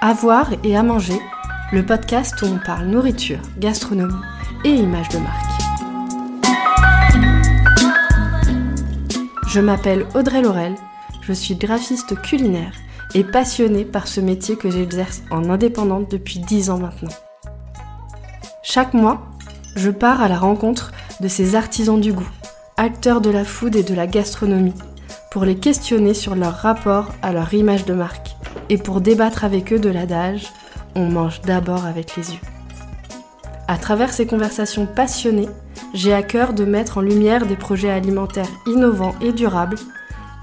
Avoir et à manger, le podcast où on parle nourriture, gastronomie et image de marque. Je m'appelle Audrey Laurel, je suis graphiste culinaire et passionnée par ce métier que j'exerce en indépendante depuis 10 ans maintenant. Chaque mois, je pars à la rencontre de ces artisans du goût, acteurs de la food et de la gastronomie, pour les questionner sur leur rapport à leur image de marque et pour débattre avec eux de l'adage on mange d'abord avec les yeux. À travers ces conversations passionnées, j'ai à cœur de mettre en lumière des projets alimentaires innovants et durables,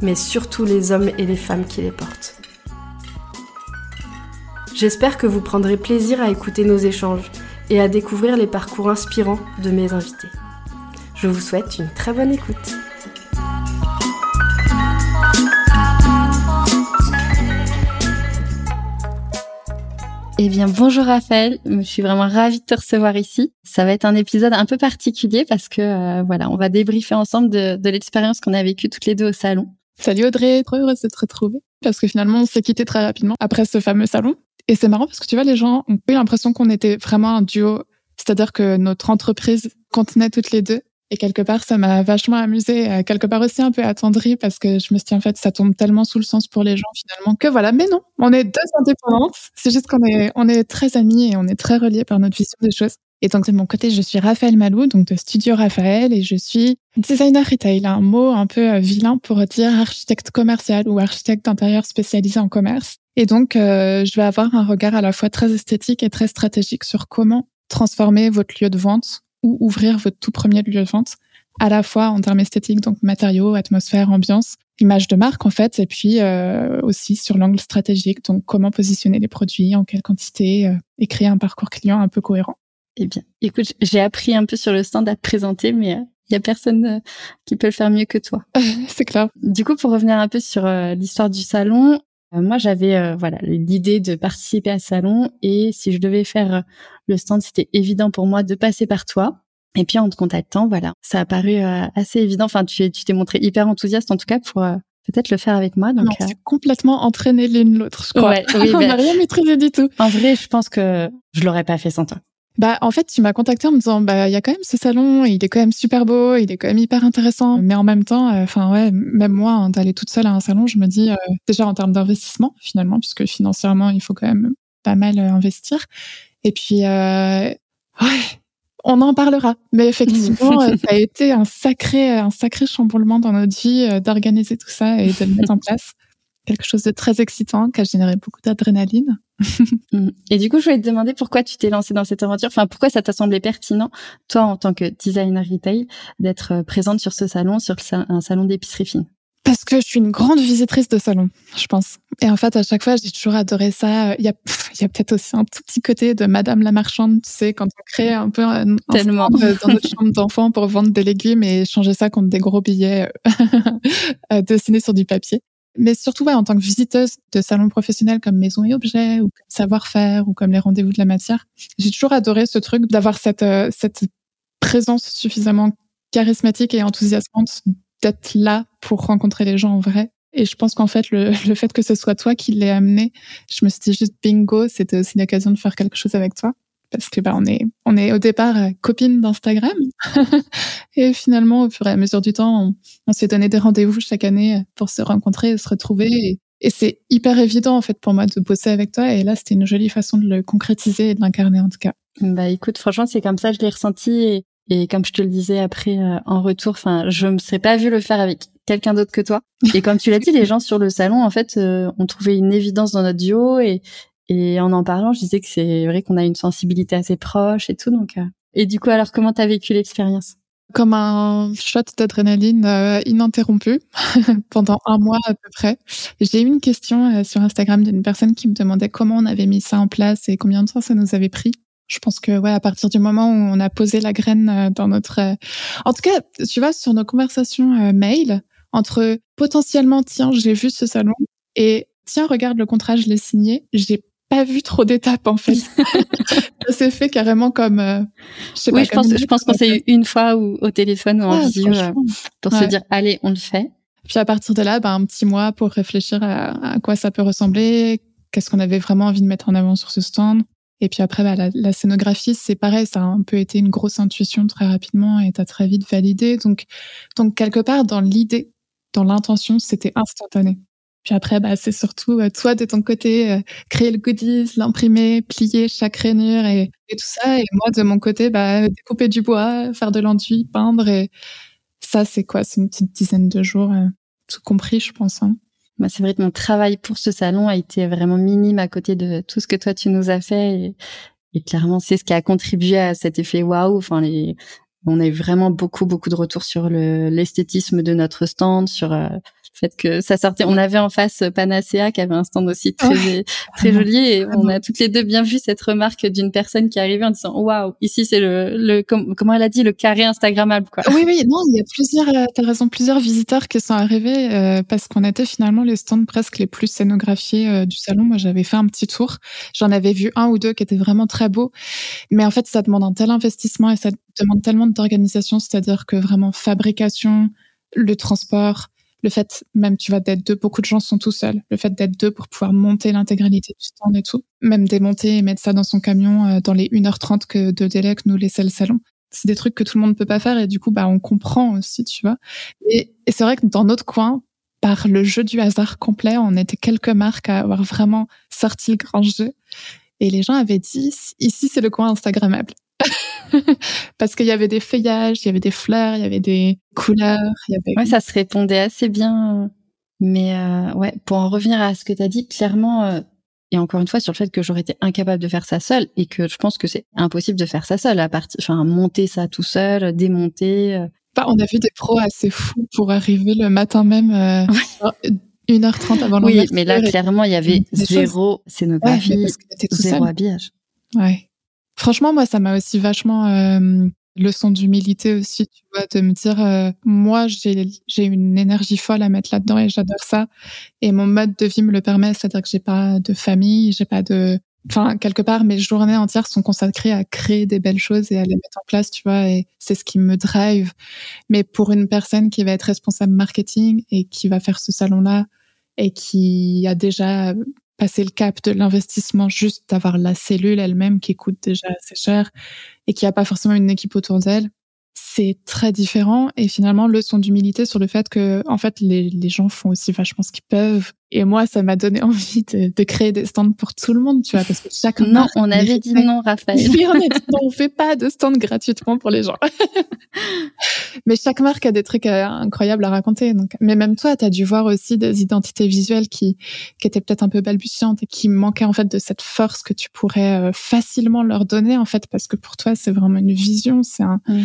mais surtout les hommes et les femmes qui les portent. J'espère que vous prendrez plaisir à écouter nos échanges et à découvrir les parcours inspirants de mes invités. Je vous souhaite une très bonne écoute. Eh bien, bonjour Raphaël. Je suis vraiment ravie de te recevoir ici. Ça va être un épisode un peu particulier parce que euh, voilà, on va débriefer ensemble de, de l'expérience qu'on a vécue toutes les deux au salon. Salut Audrey, trop heureuse de te retrouver parce que finalement on s'est quitté très rapidement après ce fameux salon. Et c'est marrant parce que tu vois, les gens ont eu l'impression qu'on était vraiment un duo, c'est-à-dire que notre entreprise contenait toutes les deux et quelque part, ça m'a vachement amusé, euh, quelque part aussi un peu attendri parce que je me suis dit, en fait, ça tombe tellement sous le sens pour les gens finalement que voilà. Mais non, on est deux indépendantes. C'est juste qu'on est, on est très amis et on est très reliés par notre vision des choses. Et donc, de mon côté, je suis Raphaël Malou, donc de Studio Raphaël, et je suis designer retail, un mot un peu euh, vilain pour dire architecte commercial ou architecte d'intérieur spécialisé en commerce. Et donc, euh, je vais avoir un regard à la fois très esthétique et très stratégique sur comment transformer votre lieu de vente ou ouvrir votre tout premier lieu de vente, à la fois en termes esthétiques, donc matériaux, atmosphère, ambiance, image de marque en fait, et puis euh, aussi sur l'angle stratégique, donc comment positionner les produits, en quelle quantité, euh, et créer un parcours client un peu cohérent. Eh bien, écoute, j'ai appris un peu sur le stand à te présenter, mais il euh, y a personne qui peut le faire mieux que toi. C'est clair. Du coup, pour revenir un peu sur l'histoire du salon, moi j'avais voilà l'idée de participer à ce salon et si je devais faire le stand, c'était évident pour moi de passer par toi. Et puis en te contactant, voilà, ça a paru euh, assez évident. Enfin, tu tu t'es montré hyper enthousiaste en tout cas pour euh, peut-être le faire avec moi. Donc, on euh, complètement entraîné l'une l'autre, je crois. oui, on n'a rien maîtrisé du tout. En vrai, je pense que je l'aurais pas fait sans toi. Bah, en fait, tu m'as contacté en me disant, bah, il y a quand même ce salon, il est quand même super beau, il est quand même hyper intéressant. Mais en même temps, enfin, ouais, même moi, hein, d'aller toute seule à un salon, je me dis, déjà en termes d'investissement, finalement, puisque financièrement, il faut quand même pas mal investir. Et puis, euh, ouais, on en parlera. Mais effectivement, euh, ça a été un sacré, un sacré chamboulement dans notre vie euh, d'organiser tout ça et de le mettre en place. Quelque chose de très excitant qui a généré beaucoup d'adrénaline. Mm. et du coup, je voulais te demander pourquoi tu t'es lancé dans cette aventure. Enfin, pourquoi ça t'a semblé pertinent, toi, en tant que designer retail, d'être présente sur ce salon, sur un salon d'épicerie fine? Parce que je suis une grande visitrice de salon, je pense. Et en fait, à chaque fois, j'ai toujours adoré ça. Il y a, il y a peut-être aussi un tout petit côté de Madame la marchande, tu sais, quand on crée un peu un, Tellement. dans notre chambre d'enfant pour vendre des légumes et changer ça contre des gros billets euh, dessinés sur du papier. Mais surtout, ouais, en tant que visiteuse de salons professionnels comme Maison et Objets ou Savoir-faire ou comme les rendez-vous de la matière, j'ai toujours adoré ce truc d'avoir cette, euh, cette présence suffisamment charismatique et enthousiasmante d'être là pour rencontrer les gens en vrai. Et je pense qu'en fait, le, le, fait que ce soit toi qui l'ait amené, je me suis dit juste bingo, c'était aussi l'occasion de faire quelque chose avec toi. Parce que bah, on est, on est au départ euh, copines d'Instagram. et finalement, au fur et à mesure du temps, on, on s'est donné des rendez-vous chaque année pour se rencontrer et se retrouver. Et, et c'est hyper évident, en fait, pour moi de bosser avec toi. Et là, c'était une jolie façon de le concrétiser et de l'incarner, en tout cas. Bah, écoute, franchement, c'est comme ça, je l'ai ressenti. Et et comme je te le disais après euh, en retour, enfin, je me serais pas vu le faire avec quelqu'un d'autre que toi. Et comme tu l'as dit, les gens sur le salon, en fait, euh, ont trouvé une évidence dans notre duo et et en en parlant, je disais que c'est vrai qu'on a une sensibilité assez proche et tout. Donc, euh. et du coup, alors comment t'as vécu l'expérience? Comme un shot d'adrénaline ininterrompu pendant un mois à peu près. J'ai eu une question sur Instagram d'une personne qui me demandait comment on avait mis ça en place et combien de temps ça nous avait pris je pense que ouais, à partir du moment où on a posé la graine euh, dans notre, euh, en tout cas, tu vois, sur nos conversations euh, mail entre potentiellement tiens j'ai vu ce salon et tiens regarde le contrat je l'ai signé, j'ai pas vu trop d'étapes en fait. ça s'est fait carrément comme. Euh, je sais oui, je, pense, je pense qu'on s'est eu une fois au téléphone ou en visio euh, pour se dire allez, on le fait. Puis à partir de là, bah, un petit mois pour réfléchir à, à quoi ça peut ressembler, qu'est-ce qu'on avait vraiment envie de mettre en avant sur ce stand. Et puis après, bah, la, la, scénographie, c'est pareil, ça a un peu été une grosse intuition très rapidement et t'as très vite validé. Donc, donc quelque part, dans l'idée, dans l'intention, c'était instantané. Puis après, bah, c'est surtout euh, toi de ton côté, euh, créer le goodies, l'imprimer, plier chaque rainure et, tout ça. Et moi de mon côté, bah, découper du bois, faire de l'enduit, peindre. Et ça, c'est quoi? C'est une petite dizaine de jours, euh, tout compris, je pense. Hein. Bah, c'est vrai que mon travail pour ce salon a été vraiment minime à côté de tout ce que toi tu nous as fait. Et, clairement, c'est ce qui a contribué à cet effet waouh. Enfin, on a eu vraiment beaucoup, beaucoup de retours sur l'esthétisme de notre stand, sur fait que ça sortait. On avait en face Panacea qui avait un stand aussi très très joli et on a toutes les deux bien vu cette remarque d'une personne qui arrivait en disant waouh ici c'est le, le comment elle a dit le carré instagrammable quoi. Oui oui non il y a plusieurs euh, t'as raison plusieurs visiteurs qui sont arrivés euh, parce qu'on était finalement les stands presque les plus scénographiés euh, du salon. Moi j'avais fait un petit tour, j'en avais vu un ou deux qui étaient vraiment très beaux, mais en fait ça demande un tel investissement et ça demande tellement d'organisation, c'est-à-dire que vraiment fabrication, le transport, le fait même tu vas d'être deux, beaucoup de gens sont tout seuls. Le fait d'être deux pour pouvoir monter l'intégralité du stand et tout, même démonter et mettre ça dans son camion euh, dans les 1h30 que de délai que nous laissait le salon. C'est des trucs que tout le monde peut pas faire et du coup bah on comprend aussi, tu vois. Et, et c'est vrai que dans notre coin, par le jeu du hasard complet, on était quelques marques à avoir vraiment sorti le grand jeu. Et les gens avaient dit, ici c'est le coin Instagrammable. parce qu'il y avait des feuillages, il y avait des fleurs, il y avait des couleurs. Il y avait... Ouais, ça se répondait assez bien. Mais euh, ouais, pour en revenir à ce que tu as dit, clairement, euh, et encore une fois sur le fait que j'aurais été incapable de faire ça seule et que je pense que c'est impossible de faire ça seule, à partir, enfin monter ça tout seul, démonter. Euh. Bah, on a vu des pros assez fous pour arriver le matin même. Euh, 1h30 avant Oui, mais là, clairement, il y avait zéro scénographie, zéro habillage. Ouais. Franchement, moi, ça m'a aussi vachement euh, leçon d'humilité aussi, tu vois, de me dire, euh, moi, j'ai une énergie folle à mettre là-dedans et j'adore ça. Et mon mode de vie me le permet, c'est-à-dire que j'ai pas de famille, j'ai pas de, enfin, quelque part, mes journées entières sont consacrées à créer des belles choses et à les mettre en place, tu vois, et c'est ce qui me drive. Mais pour une personne qui va être responsable marketing et qui va faire ce salon-là et qui a déjà passer le cap de l'investissement juste d'avoir la cellule elle-même qui coûte déjà assez cher et qui a pas forcément une équipe autour d'elle c'est très différent. Et finalement leçon d'humilité sur le fait que en fait les, les gens font aussi vachement ce qu'ils peuvent et moi ça m'a donné envie de, de, créer des stands pour tout le monde tu vois parce que chaque non on avait dit non Raphaël oui on a dit non on fait pas de stands gratuitement pour les gens mais chaque marque a des trucs euh, incroyables à raconter donc mais même toi tu as dû voir aussi des identités visuelles qui qui étaient peut-être un peu balbutiantes et qui manquaient en fait de cette force que tu pourrais euh, facilement leur donner en fait parce que pour toi c'est vraiment une vision c'est un mm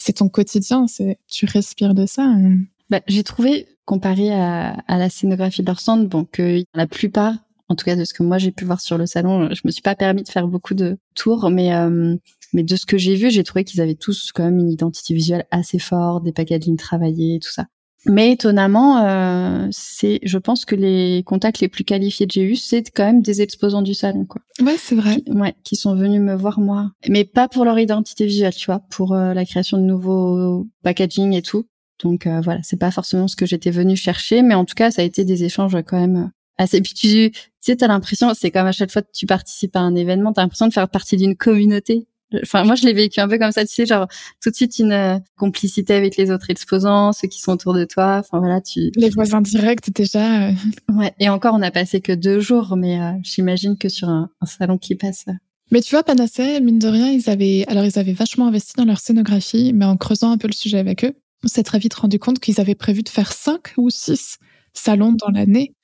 c'est ton quotidien, c'est tu respires de ça. Hein. Bah, j'ai trouvé comparé à, à, la scénographie de leur stand, bon que la plupart, en tout cas de ce que moi j'ai pu voir sur le salon, je me suis pas permis de faire beaucoup de tours, mais euh, mais de ce que j'ai vu, j'ai trouvé qu'ils avaient tous quand même une identité visuelle assez forte, des packaging travaillés, tout ça. Mais étonnamment, euh, c'est, je pense que les contacts les plus qualifiés que j'ai eus, c'est quand même des exposants du salon, quoi. Ouais, c'est vrai. Qui, ouais, qui sont venus me voir moi, mais pas pour leur identité visuelle, tu vois, pour euh, la création de nouveaux packaging et tout. Donc euh, voilà, c'est pas forcément ce que j'étais venue chercher, mais en tout cas, ça a été des échanges quand même assez. Puis tu, tu sais, t'as l'impression, c'est comme à chaque fois que tu participes à un événement, t'as l'impression de faire partie d'une communauté. Enfin, moi, je l'ai vécu un peu comme ça, tu sais, genre tout de suite une euh, complicité avec les autres exposants, ceux qui sont autour de toi. Enfin voilà, tu. Les voisins directs déjà. Euh. Ouais. Et encore, on n'a passé que deux jours, mais euh, j'imagine que sur un, un, salon qui passe. Mais tu vois, Panacea, mine de rien, ils avaient, alors ils avaient vachement investi dans leur scénographie, mais en creusant un peu le sujet avec eux, on s'est très vite rendu compte qu'ils avaient prévu de faire cinq ou six salons dans l'année,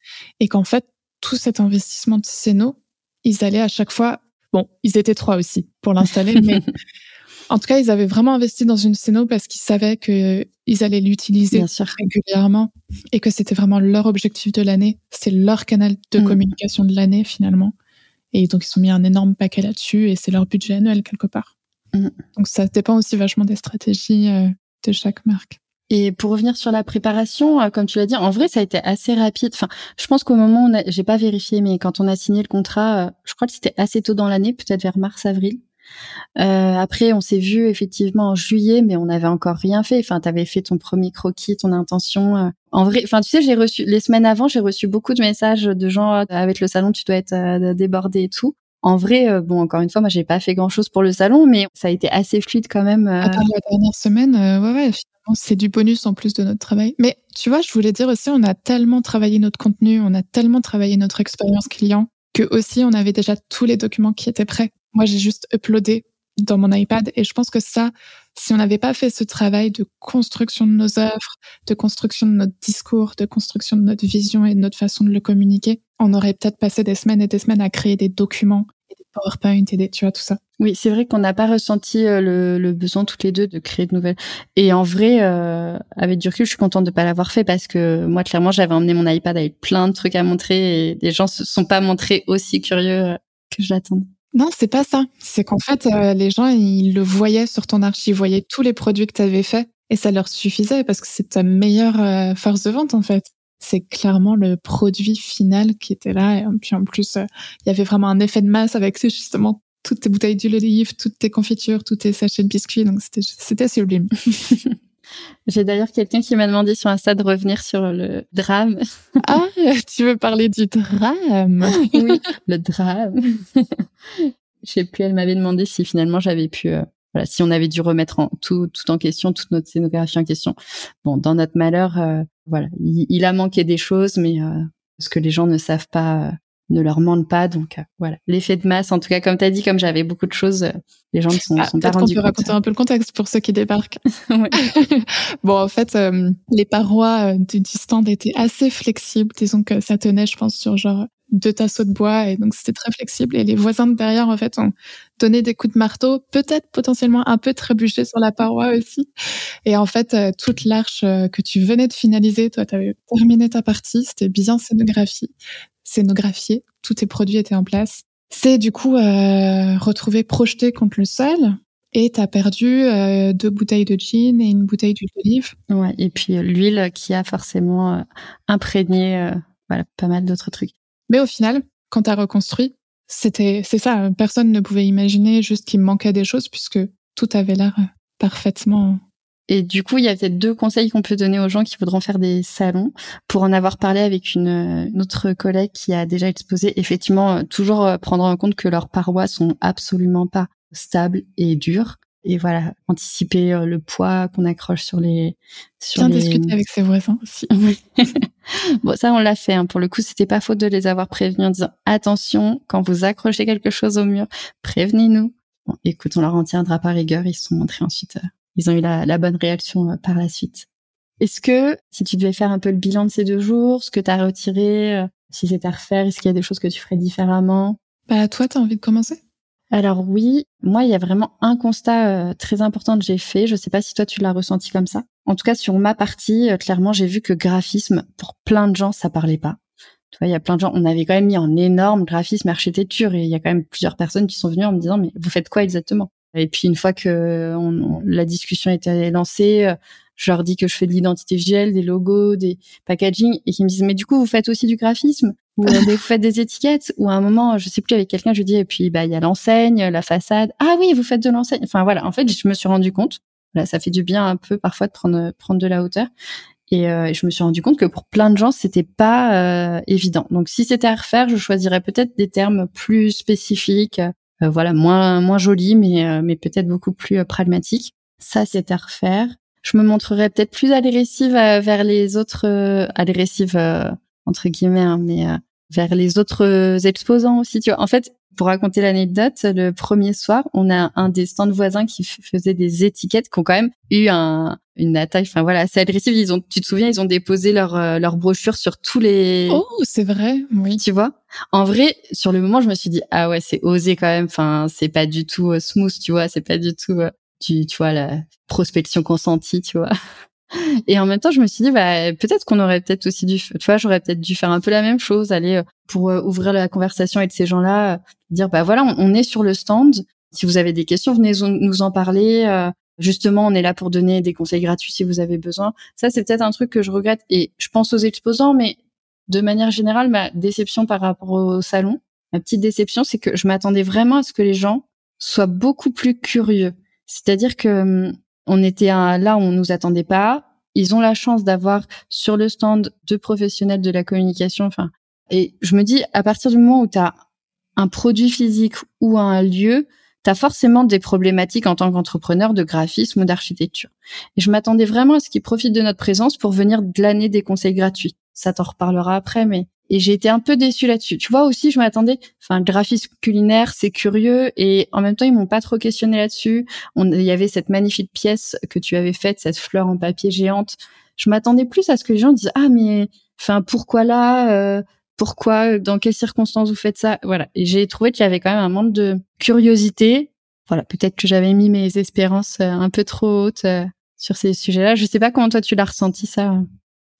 et qu'en fait, tout cet investissement de scéno, ils allaient à chaque fois Bon, ils étaient trois aussi pour l'installer, mais en tout cas, ils avaient vraiment investi dans une scéno parce qu'ils savaient qu'ils allaient l'utiliser régulièrement et que c'était vraiment leur objectif de l'année. C'est leur canal de mm. communication de l'année finalement. Et donc, ils ont mis un énorme paquet là-dessus et c'est leur budget annuel quelque part. Mm. Donc, ça dépend aussi vachement des stratégies euh, de chaque marque. Et pour revenir sur la préparation, euh, comme tu l'as dit, en vrai, ça a été assez rapide. Enfin, je pense qu'au moment où j'ai pas vérifié, mais quand on a signé le contrat, euh, je crois que c'était assez tôt dans l'année, peut-être vers mars-avril. Euh, après, on s'est vu effectivement en juillet, mais on n'avait encore rien fait. Enfin, tu avais fait ton premier croquis, ton intention. Euh. En vrai, enfin, tu sais, j'ai reçu les semaines avant, j'ai reçu beaucoup de messages de gens avec le salon, tu dois être débordé et tout. En vrai, bon, encore une fois, moi, j'ai pas fait grand chose pour le salon, mais ça a été assez fluide quand même. À part la dernière semaine, ouais, ouais, c'est du bonus en plus de notre travail. Mais tu vois, je voulais dire aussi, on a tellement travaillé notre contenu, on a tellement travaillé notre expérience client que aussi on avait déjà tous les documents qui étaient prêts. Moi, j'ai juste uploadé dans mon iPad et je pense que ça, si on n'avait pas fait ce travail de construction de nos œuvres, de construction de notre discours, de construction de notre vision et de notre façon de le communiquer, on aurait peut-être passé des semaines et des semaines à créer des documents PowerPoint et des, tu vois, tout ça. Oui, c'est vrai qu'on n'a pas ressenti euh, le, le, besoin toutes les deux de créer de nouvelles. Et en vrai, euh, avec du recul, je suis contente de pas l'avoir fait parce que moi, clairement, j'avais emmené mon iPad avec plein de trucs à montrer et les gens se sont pas montrés aussi curieux euh, que je l'attendais. Non, c'est pas ça. C'est qu'en fait, les gens, ils le voyaient sur ton archive, voyaient tous les produits que tu avais fait et ça leur suffisait parce que c'est ta meilleure force de vente, en fait c'est clairement le produit final qui était là. Et puis en plus, euh, il y avait vraiment un effet de masse avec justement toutes tes bouteilles d'huile d'olive, toutes tes confitures, tous tes sachets de biscuits. Donc c'était sublime. J'ai d'ailleurs quelqu'un qui m'a demandé sur Insta de revenir sur le drame. Ah, tu veux parler du drame? Oui, le drame. Je sais plus, elle m'avait demandé si finalement j'avais pu euh, voilà, si on avait dû remettre en, tout, tout en question, toute notre scénographie en question. Bon, dans notre malheur, euh, voilà, il, a manqué des choses, mais euh, ce que les gens ne savent pas euh, ne leur mentent pas. Donc voilà, l'effet de masse, en tout cas, comme tu as dit, comme j'avais beaucoup de choses, les gens ne sont, ah, sont pas rendus compte. peut raconter un peu le contexte pour ceux qui débarquent. bon, en fait, les parois du, du stand étaient assez flexibles. Disons que ça tenait, je pense, sur genre deux tasseaux de bois et donc c'était très flexible et les voisins de derrière en fait ont donné des coups de marteau peut-être potentiellement un peu trébuché sur la paroi aussi et en fait euh, toute l'arche euh, que tu venais de finaliser toi tu avais terminé ta partie c'était bien scénographie scénographié tous tes produits étaient en place c'est du coup euh, retrouvé projeté contre le sol et tu as perdu euh, deux bouteilles de gin et une bouteille d'huile d'olive. Ouais, et puis l'huile qui a forcément imprégné voilà, pas mal d'autres trucs. Mais au final, quand tu as reconstruit, c'était, c'est ça, personne ne pouvait imaginer juste qu'il manquait des choses puisque tout avait l'air parfaitement. Et du coup, il y a peut-être deux conseils qu'on peut donner aux gens qui voudront faire des salons. Pour en avoir parlé avec une, autre collègue qui a déjà exposé, effectivement, toujours euh, prendre en compte que leurs parois sont absolument pas stables et dures et voilà anticiper euh, le poids qu'on accroche sur les sur bien discuter avec ses voisins aussi bon ça on l'a fait hein. pour le coup c'était pas faute de les avoir prévenus en disant attention quand vous accrochez quelque chose au mur prévenez-nous bon, écoute on leur en tiendra pas rigueur ils se sont montrés ensuite euh, ils ont eu la, la bonne réaction euh, par la suite est-ce que si tu devais faire un peu le bilan de ces deux jours ce que tu as retiré si c'était à refaire est-ce qu'il y a des choses que tu ferais différemment? Bah toi t'as envie de commencer? Alors oui, moi il y a vraiment un constat euh, très important que j'ai fait. Je sais pas si toi tu l'as ressenti comme ça. En tout cas sur ma partie, euh, clairement j'ai vu que graphisme pour plein de gens ça parlait pas. Tu vois, il y a plein de gens. On avait quand même mis en énorme graphisme architecture et il y a quand même plusieurs personnes qui sont venues en me disant mais vous faites quoi exactement? Et puis une fois que la discussion était lancée, euh, je leur dis que je fais de l'identité visuelle, des logos, des packaging, et qu'ils me disent mais du coup vous faites aussi du graphisme? Euh, vous faites des étiquettes? Ou à un moment je sais plus avec quelqu'un je dis et puis bah il y a l'enseigne, la façade. Ah oui vous faites de l'enseigne. Enfin voilà en fait je me suis rendu compte. Là ça fait du bien un peu parfois de prendre prendre de la hauteur. Et euh, je me suis rendu compte que pour plein de gens, c'était pas euh, évident. Donc, si c'était à refaire, je choisirais peut-être des termes plus spécifiques, voilà, moins moins jolis, mais mais peut-être beaucoup plus pragmatiques. Ça, c'est à refaire je me montrerais peut-être plus agressive euh, vers les autres, euh, agressive euh, entre guillemets, hein, mais vers les autres exposants aussi. Tu vois, en fait, pour raconter l'anecdote, le premier soir, on a un des stands voisins qui faisait des étiquettes qui ont quand même eu un, une attaque. Enfin voilà, assez agressive. Ils ont, tu te souviens, ils ont déposé leur leur brochure sur tous les. Oh, c'est vrai, oui. Tu vois? En vrai, sur le moment, je me suis dit ah ouais, c'est osé quand même. Enfin, c'est pas du tout smooth, tu vois. C'est pas du tout tu, tu vois, la prospection consentie, tu vois. Et en même temps, je me suis dit, bah, peut-être qu'on aurait peut-être aussi dû, tu vois, j'aurais peut-être dû faire un peu la même chose, aller euh, pour euh, ouvrir la conversation avec ces gens-là, dire, bah voilà, on, est sur le stand. Si vous avez des questions, venez nous en parler. justement, on est là pour donner des conseils gratuits si vous avez besoin. Ça, c'est peut-être un truc que je regrette et je pense aux exposants, mais de manière générale, ma déception par rapport au salon, ma petite déception, c'est que je m'attendais vraiment à ce que les gens soient beaucoup plus curieux. C'est-à-dire que hum, on était là où on nous attendait pas. Ils ont la chance d'avoir sur le stand deux professionnels de la communication. Enfin, et je me dis, à partir du moment où tu as un produit physique ou un lieu, tu as forcément des problématiques en tant qu'entrepreneur de graphisme ou d'architecture. Et je m'attendais vraiment à ce qu'ils profitent de notre présence pour venir glaner des conseils gratuits. Ça t'en reparlera après, mais et j'ai été un peu déçue là-dessus. Tu vois aussi, je m'attendais, enfin, le graphisme culinaire, c'est curieux et en même temps, ils m'ont pas trop questionné là-dessus. Il y avait cette magnifique pièce que tu avais faite, cette fleur en papier géante. Je m'attendais plus à ce que les gens disent ah mais, enfin, pourquoi là euh, Pourquoi Dans quelles circonstances vous faites ça? Voilà. Et j'ai trouvé qu'il y avait quand même un manque de curiosité. Voilà, peut-être que j'avais mis mes espérances euh, un peu trop hautes euh, sur ces sujets-là. Je sais pas comment toi tu l'as ressenti ça.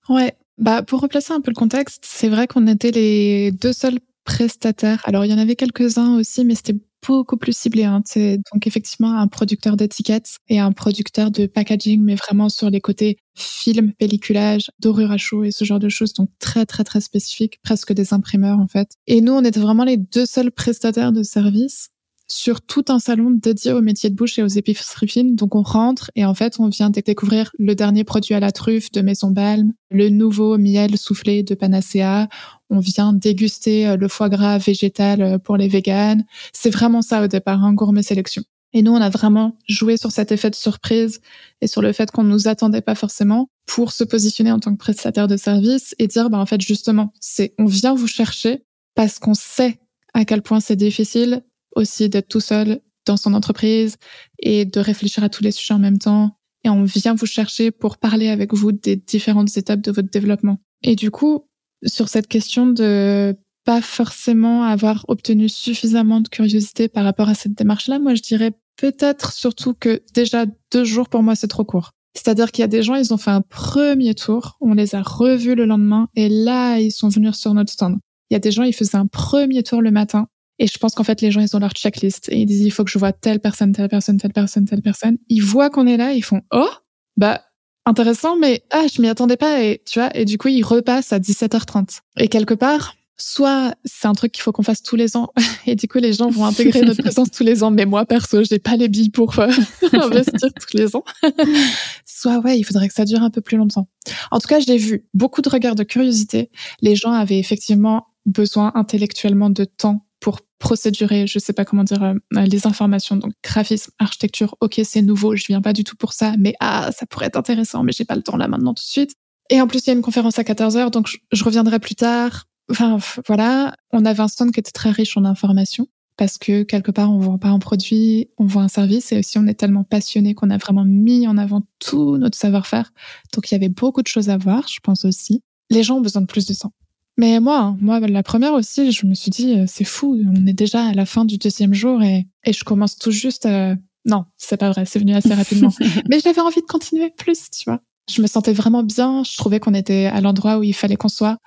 Ouais, bah, pour replacer un peu le contexte, c'est vrai qu'on était les deux seuls prestataires. Alors, il y en avait quelques-uns aussi, mais c'était beaucoup plus ciblé. Hein. C'est donc effectivement un producteur d'étiquettes et un producteur de packaging, mais vraiment sur les côtés film, pelliculage, dorure à chaud et ce genre de choses, donc très très très spécifique, presque des imprimeurs en fait. Et nous, on était vraiment les deux seuls prestataires de services sur tout un salon dédié aux métiers de bouche et aux épiceries fines. Donc on rentre et en fait on vient découvrir le dernier produit à la truffe de Maison Balm, le nouveau miel soufflé de Panacea. On vient déguster euh, le foie gras végétal euh, pour les véganes. C'est vraiment ça au départ, un gourmet sélection. Et nous, on a vraiment joué sur cet effet de surprise et sur le fait qu'on ne nous attendait pas forcément pour se positionner en tant que prestataire de service et dire, bah, en fait, justement, c'est, on vient vous chercher parce qu'on sait à quel point c'est difficile aussi d'être tout seul dans son entreprise et de réfléchir à tous les sujets en même temps. Et on vient vous chercher pour parler avec vous des différentes étapes de votre développement. Et du coup, sur cette question de pas forcément avoir obtenu suffisamment de curiosité par rapport à cette démarche-là, moi je dirais peut-être surtout que déjà deux jours pour moi c'est trop court. C'est-à-dire qu'il y a des gens, ils ont fait un premier tour, on les a revus le lendemain et là ils sont venus sur notre stand. Il y a des gens, ils faisaient un premier tour le matin et je pense qu'en fait, les gens, ils ont leur checklist et ils disent, il faut que je vois telle personne, telle personne, telle personne, telle personne. Ils voient qu'on est là, ils font, oh, bah, intéressant, mais ah, je m'y attendais pas et tu vois, et du coup, ils repassent à 17h30. Et quelque part, soit c'est un truc qu'il faut qu'on fasse tous les ans et du coup les gens vont intégrer notre présence tous les ans mais moi perso j'ai pas les billes pour euh, investir tous les ans soit ouais il faudrait que ça dure un peu plus longtemps en tout cas j'ai vu beaucoup de regards de curiosité les gens avaient effectivement besoin intellectuellement de temps pour procédurer, je sais pas comment dire, euh, les informations. Donc graphisme, architecture, ok, c'est nouveau, je viens pas du tout pour ça, mais ah, ça pourrait être intéressant, mais j'ai pas le temps là maintenant tout de suite. Et en plus, il y a une conférence à 14 heures, donc je, reviendrai plus tard. Enfin, voilà, on avait un stand qui était très riche en informations parce que quelque part, on voit pas un produit, on voit un service et aussi on est tellement passionné qu'on a vraiment mis en avant tout notre savoir-faire. Donc il y avait beaucoup de choses à voir, je pense aussi. Les gens ont besoin de plus de temps. Mais moi, moi, la première aussi, je me suis dit, euh, c'est fou, on est déjà à la fin du deuxième jour et, et je commence tout juste. Euh... Non, c'est pas vrai, c'est venu assez rapidement. Mais j'avais envie de continuer plus, tu vois. Je me sentais vraiment bien. Je trouvais qu'on était à l'endroit où il fallait qu'on soit.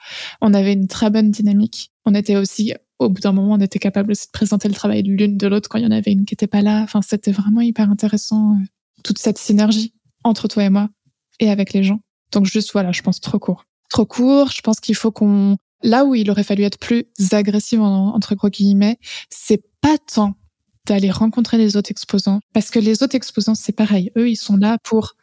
On avait une très bonne dynamique. On était aussi, au bout d'un moment, on était capable aussi de présenter le travail de l'une de l'autre quand il y en avait une qui était pas là. Enfin, c'était vraiment hyper intéressant, euh, toute cette synergie entre toi et moi et avec les gens. Donc juste, voilà, je pense trop court trop court. Je pense qu'il faut qu'on là où il aurait fallu être plus agressif entre gros guillemets, c'est pas tant d'aller rencontrer les autres exposants parce que les autres exposants c'est pareil, eux ils sont là pour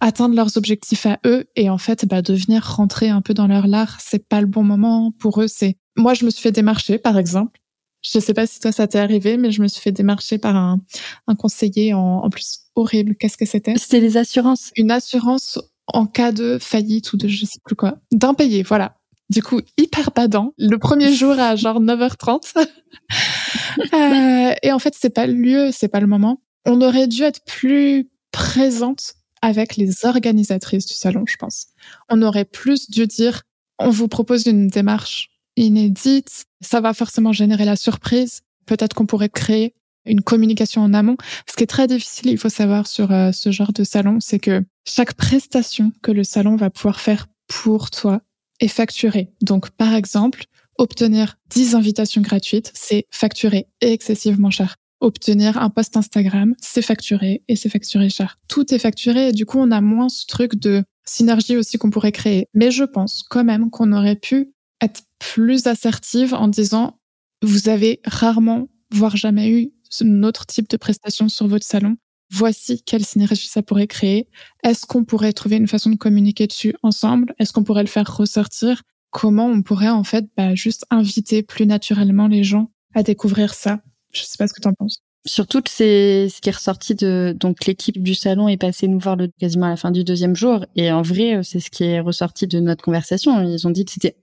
atteindre leurs objectifs à eux et en fait bah de venir rentrer un peu dans leur lard, c'est pas le bon moment pour eux, c'est moi je me suis fait démarcher par exemple. Je sais pas si toi ça t'est arrivé mais je me suis fait démarcher par un, un conseiller en, en plus horrible. Qu'est-ce que c'était? C'était les assurances. Une assurance en cas de faillite ou de je sais plus quoi. D'impayé, voilà. Du coup, hyper badant. Le premier jour à genre 9h30. euh, et en fait, c'est pas le lieu, c'est pas le moment. On aurait dû être plus présente avec les organisatrices du salon, je pense. On aurait plus dû dire, on vous propose une démarche inédite. Ça va forcément générer la surprise. Peut-être qu'on pourrait créer une communication en amont. Ce qui est très difficile, il faut savoir sur euh, ce genre de salon, c'est que chaque prestation que le salon va pouvoir faire pour toi est facturée. Donc, par exemple, obtenir 10 invitations gratuites, c'est facturé excessivement cher. obtenir un post Instagram, c'est facturé et c'est facturé cher. Tout est facturé et du coup, on a moins ce truc de synergie aussi qu'on pourrait créer. Mais je pense quand même qu'on aurait pu être plus assertive en disant vous avez rarement, voire jamais eu un autre type de prestation sur votre salon. Voici quelle synergie ça pourrait créer. Est-ce qu'on pourrait trouver une façon de communiquer dessus ensemble? Est-ce qu'on pourrait le faire ressortir? Comment on pourrait en fait bah, juste inviter plus naturellement les gens à découvrir ça? Je sais pas ce que tu en penses. Surtout que c'est ce qui est ressorti de donc l'équipe du salon est passée nous voir le, quasiment à la fin du deuxième jour et en vrai c'est ce qui est ressorti de notre conversation. Ils ont dit que c'était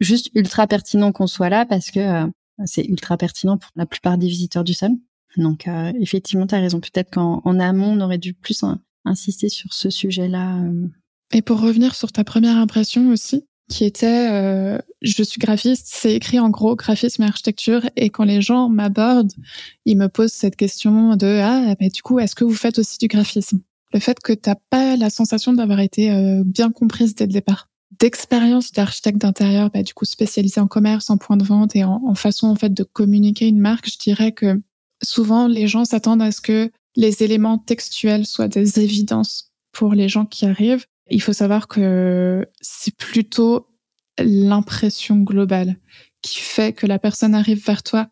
juste ultra pertinent qu'on soit là parce que euh, c'est ultra pertinent pour la plupart des visiteurs du salon. Donc euh, effectivement, tu as raison. Peut-être qu'en amont, on aurait dû plus insister sur ce sujet-là. Euh. Et pour revenir sur ta première impression aussi, qui était euh, je suis graphiste, c'est écrit en gros graphisme et architecture et quand les gens m'abordent, ils me posent cette question de ah mais du coup est-ce que vous faites aussi du graphisme? Le fait que t'as pas la sensation d'avoir été bien comprise dès le départ d'expérience d'architecte d'intérieur, bah, du coup spécialisé en commerce, en point de vente et en, façon en fait de communiquer une marque, je dirais que souvent les gens s'attendent à ce que les éléments textuels soient des évidences pour les gens qui arrivent. Il faut savoir que c'est plutôt l'impression globale qui fait que la personne arrive vers toi.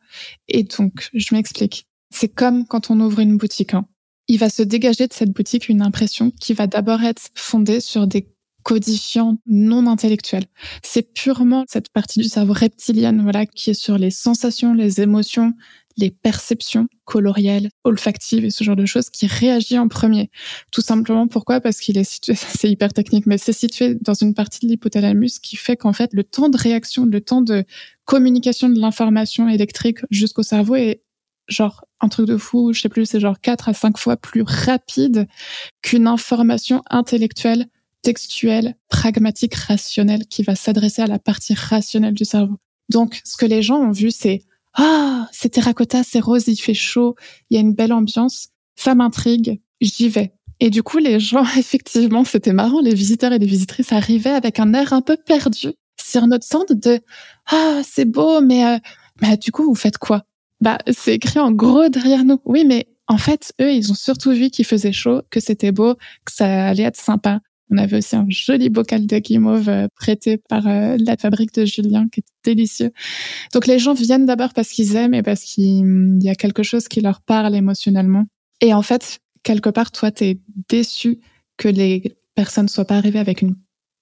Et donc, je m'explique. C'est comme quand on ouvre une boutique. Hein. Il va se dégager de cette boutique une impression qui va d'abord être fondée sur des codifiant non intellectuel. C'est purement cette partie du cerveau reptilien, voilà, qui est sur les sensations, les émotions, les perceptions colorielles, olfactives et ce genre de choses qui réagit en premier. Tout simplement pourquoi? Parce qu'il est situé, c'est hyper technique, mais c'est situé dans une partie de l'hypothalamus qui fait qu'en fait le temps de réaction, le temps de communication de l'information électrique jusqu'au cerveau est genre un truc de fou, je sais plus, c'est genre 4 à 5 fois plus rapide qu'une information intellectuelle textuel, pragmatique, rationnel qui va s'adresser à la partie rationnelle du cerveau. Donc, ce que les gens ont vu, c'est ah, c'est terracotta, c'est rose, il fait chaud, il y a une belle ambiance, ça m'intrigue, j'y vais. Et du coup, les gens, effectivement, c'était marrant, les visiteurs et les visitrices arrivaient avec un air un peu perdu sur notre stand de ah, c'est beau, mais euh, bah, du coup, vous faites quoi? Bah, c'est écrit en gros derrière nous. Oui, mais en fait, eux, ils ont surtout vu qu'il faisait chaud, que c'était beau, que ça allait être sympa. On avait aussi un joli bocal de guimauve euh, prêté par euh, la fabrique de Julien, qui est délicieux. Donc les gens viennent d'abord parce qu'ils aiment et parce qu'il y a quelque chose qui leur parle émotionnellement. Et en fait, quelque part, toi, tu es déçu que les personnes soient pas arrivées avec une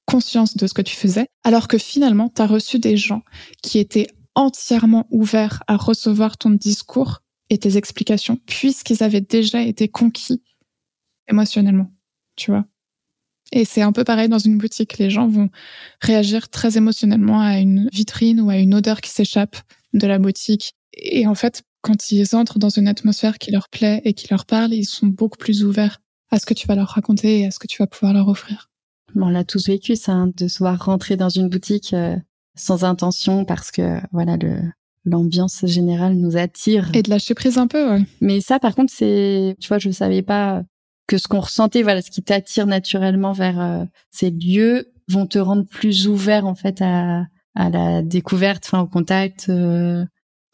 conscience de ce que tu faisais, alors que finalement, tu as reçu des gens qui étaient entièrement ouverts à recevoir ton discours et tes explications, puisqu'ils avaient déjà été conquis émotionnellement, tu vois. Et c'est un peu pareil dans une boutique. Les gens vont réagir très émotionnellement à une vitrine ou à une odeur qui s'échappe de la boutique. Et en fait, quand ils entrent dans une atmosphère qui leur plaît et qui leur parle, ils sont beaucoup plus ouverts à ce que tu vas leur raconter et à ce que tu vas pouvoir leur offrir. on l'a tous vécu, ça, hein, de se voir rentrer dans une boutique euh, sans intention parce que, voilà, le, l'ambiance générale nous attire. Et de lâcher prise un peu, ouais. Mais ça, par contre, c'est, tu vois, je savais pas que ce qu'on ressentait, voilà, ce qui t'attire naturellement vers euh, ces lieux vont te rendre plus ouvert en fait à, à la découverte, enfin au contact. Euh.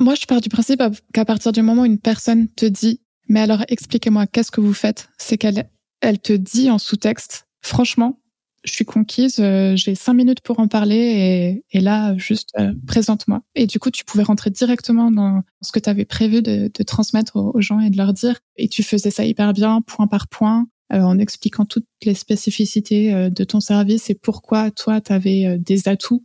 Moi, je pars du principe qu'à partir du moment où une personne te dit, mais alors expliquez-moi, qu'est-ce que vous faites, c'est qu'elle elle te dit en sous-texte, franchement, je suis conquise, euh, j'ai cinq minutes pour en parler et, et là, juste euh, présente-moi. Et du coup, tu pouvais rentrer directement dans ce que tu avais prévu de, de transmettre aux, gens et de leur dire. Et tu faisais ça hyper bien, point par point, euh, en expliquant toutes les spécificités de ton service et pourquoi toi, tu avais des atouts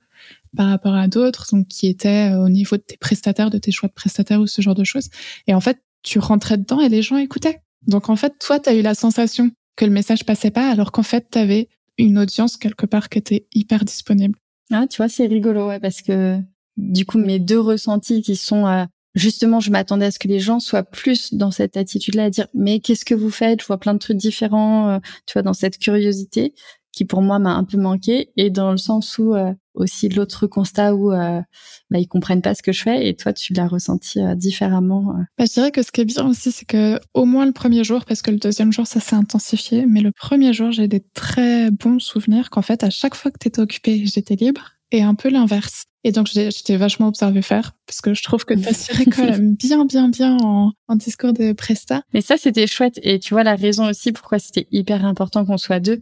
par rapport à d'autres, donc qui étaient au niveau de tes prestataires, de tes choix de prestataires ou ce genre de choses. Et en fait, tu rentrais dedans et les gens écoutaient. Donc en fait, toi, tu as eu la sensation que le message passait pas, alors qu'en fait, tu avais une audience quelque part qui était hyper disponible. Ah, tu vois, c'est rigolo, ouais, parce que du coup, mes deux ressentis qui sont euh, justement, je m'attendais à ce que les gens soient plus dans cette attitude-là, à dire mais qu'est-ce que vous faites? Je vois plein de trucs différents, euh, tu vois, dans cette curiosité qui pour moi m'a un peu manqué et dans le sens où euh, aussi l'autre constat où euh, bah, ils comprennent pas ce que je fais et toi tu l'as ressenti euh, différemment. Euh. Bah, je dirais que ce qui est bien aussi c'est que au moins le premier jour parce que le deuxième jour ça s'est intensifié mais le premier jour j'ai des très bons souvenirs qu'en fait à chaque fois que tu étais occupé j'étais libre et un peu l'inverse. Et donc, j'étais vachement observé faire parce que je trouve que tiré quand même bien, bien, bien en, en discours de Presta. Mais ça, c'était chouette. Et tu vois la raison aussi pourquoi c'était hyper important qu'on soit deux.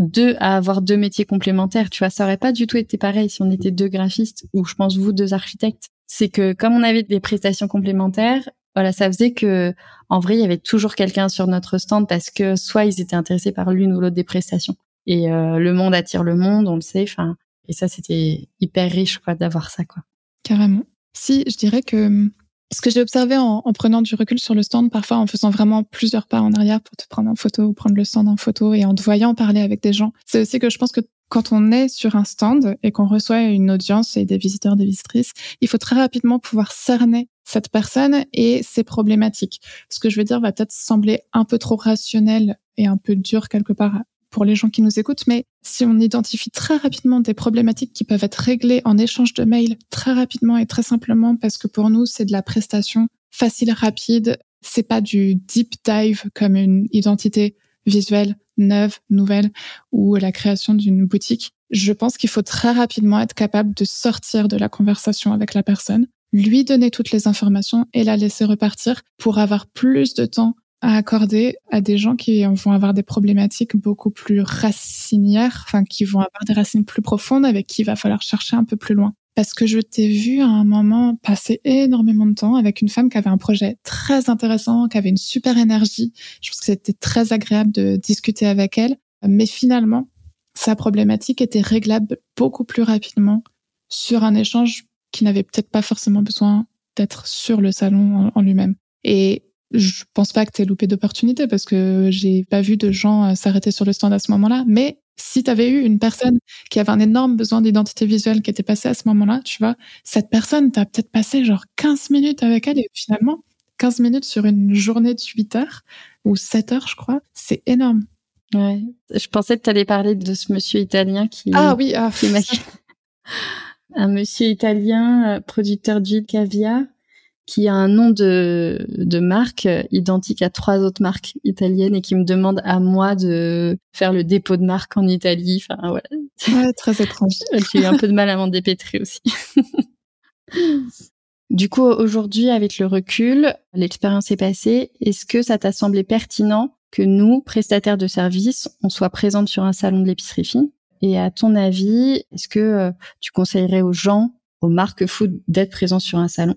Deux à avoir deux métiers complémentaires. Tu vois, ça aurait pas du tout été pareil si on était deux graphistes ou je pense vous deux architectes. C'est que comme on avait des prestations complémentaires, voilà, ça faisait que en vrai, il y avait toujours quelqu'un sur notre stand parce que soit ils étaient intéressés par l'une ou l'autre des prestations. Et euh, le monde attire le monde, on le sait. Enfin, et ça, c'était hyper riche, quoi, d'avoir ça, quoi. Carrément. Si, je dirais que hum, ce que j'ai observé en, en, prenant du recul sur le stand, parfois en faisant vraiment plusieurs pas en arrière pour te prendre en photo ou prendre le stand en photo et en te voyant parler avec des gens, c'est aussi que je pense que quand on est sur un stand et qu'on reçoit une audience et des visiteurs, des visitrices, il faut très rapidement pouvoir cerner cette personne et ses problématiques. Ce que je veux dire va peut-être sembler un peu trop rationnel et un peu dur quelque part pour les gens qui nous écoutent, mais si on identifie très rapidement des problématiques qui peuvent être réglées en échange de mails très rapidement et très simplement, parce que pour nous, c'est de la prestation facile, rapide, c'est pas du deep dive comme une identité visuelle neuve, nouvelle ou la création d'une boutique. Je pense qu'il faut très rapidement être capable de sortir de la conversation avec la personne, lui donner toutes les informations et la laisser repartir pour avoir plus de temps à accorder à des gens qui vont avoir des problématiques beaucoup plus racinières, enfin qui vont avoir des racines plus profondes avec qui il va falloir chercher un peu plus loin. Parce que je t'ai vu à un moment passer énormément de temps avec une femme qui avait un projet très intéressant, qui avait une super énergie. Je pense que c'était très agréable de discuter avec elle. Mais finalement, sa problématique était réglable beaucoup plus rapidement sur un échange qui n'avait peut-être pas forcément besoin d'être sur le salon en lui-même. Et je pense pas que tu aies loupé d'opportunités parce que j'ai pas vu de gens euh, s'arrêter sur le stand à ce moment-là. Mais si tu avais eu une personne qui avait un énorme besoin d'identité visuelle qui était passée à ce moment-là, tu vois, cette personne, tu as peut-être passé genre 15 minutes avec elle et finalement, 15 minutes sur une journée de 8 heures ou 7 heures, je crois, c'est énorme. Ouais. Je pensais que tu allais parler de ce monsieur italien qui. Ah oui, ah, qui un monsieur italien, euh, producteur d'huile caviar, qui a un nom de, de marque identique à trois autres marques italiennes et qui me demande à moi de faire le dépôt de marque en Italie. Enfin, voilà. Ouais, très étrange. J'ai eu un peu de mal à m'en dépêtrer aussi. du coup, aujourd'hui, avec le recul, l'expérience est passée. Est-ce que ça t'a semblé pertinent que nous, prestataires de services, on soit présents sur un salon de l'épicerie fine? Et à ton avis, est-ce que euh, tu conseillerais aux gens, aux marques food, d'être présents sur un salon?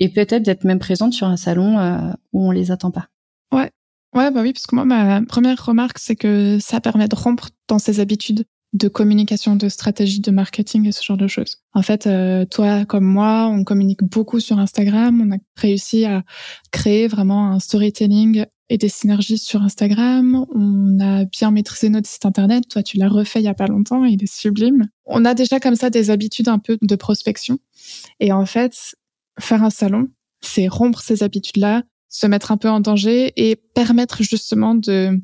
Et peut-être d'être même présente sur un salon euh, où on les attend pas. Ouais. Ouais, bah oui, parce que moi, ma première remarque, c'est que ça permet de rompre dans ses habitudes de communication, de stratégie, de marketing et ce genre de choses. En fait, euh, toi comme moi, on communique beaucoup sur Instagram. On a réussi à créer vraiment un storytelling et des synergies sur Instagram. On a bien maîtrisé notre site internet. Toi, tu l'as refait il y a pas longtemps il est sublime. On a déjà comme ça des habitudes un peu de prospection. Et en fait, faire un salon, c'est rompre ces habitudes-là, se mettre un peu en danger et permettre justement de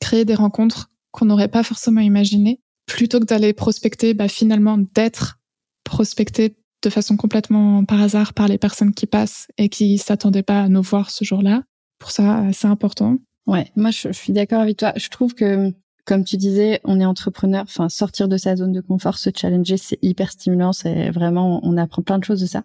créer des rencontres qu'on n'aurait pas forcément imaginées, plutôt que d'aller prospecter, bah, finalement d'être prospecté de façon complètement par hasard par les personnes qui passent et qui s'attendaient pas à nous voir ce jour-là. Pour ça, c'est important. Ouais, moi je, suis d'accord avec toi. Je trouve que, comme tu disais, on est entrepreneur. Enfin, sortir de sa zone de confort, se challenger, c'est hyper stimulant. C'est vraiment, on apprend plein de choses de ça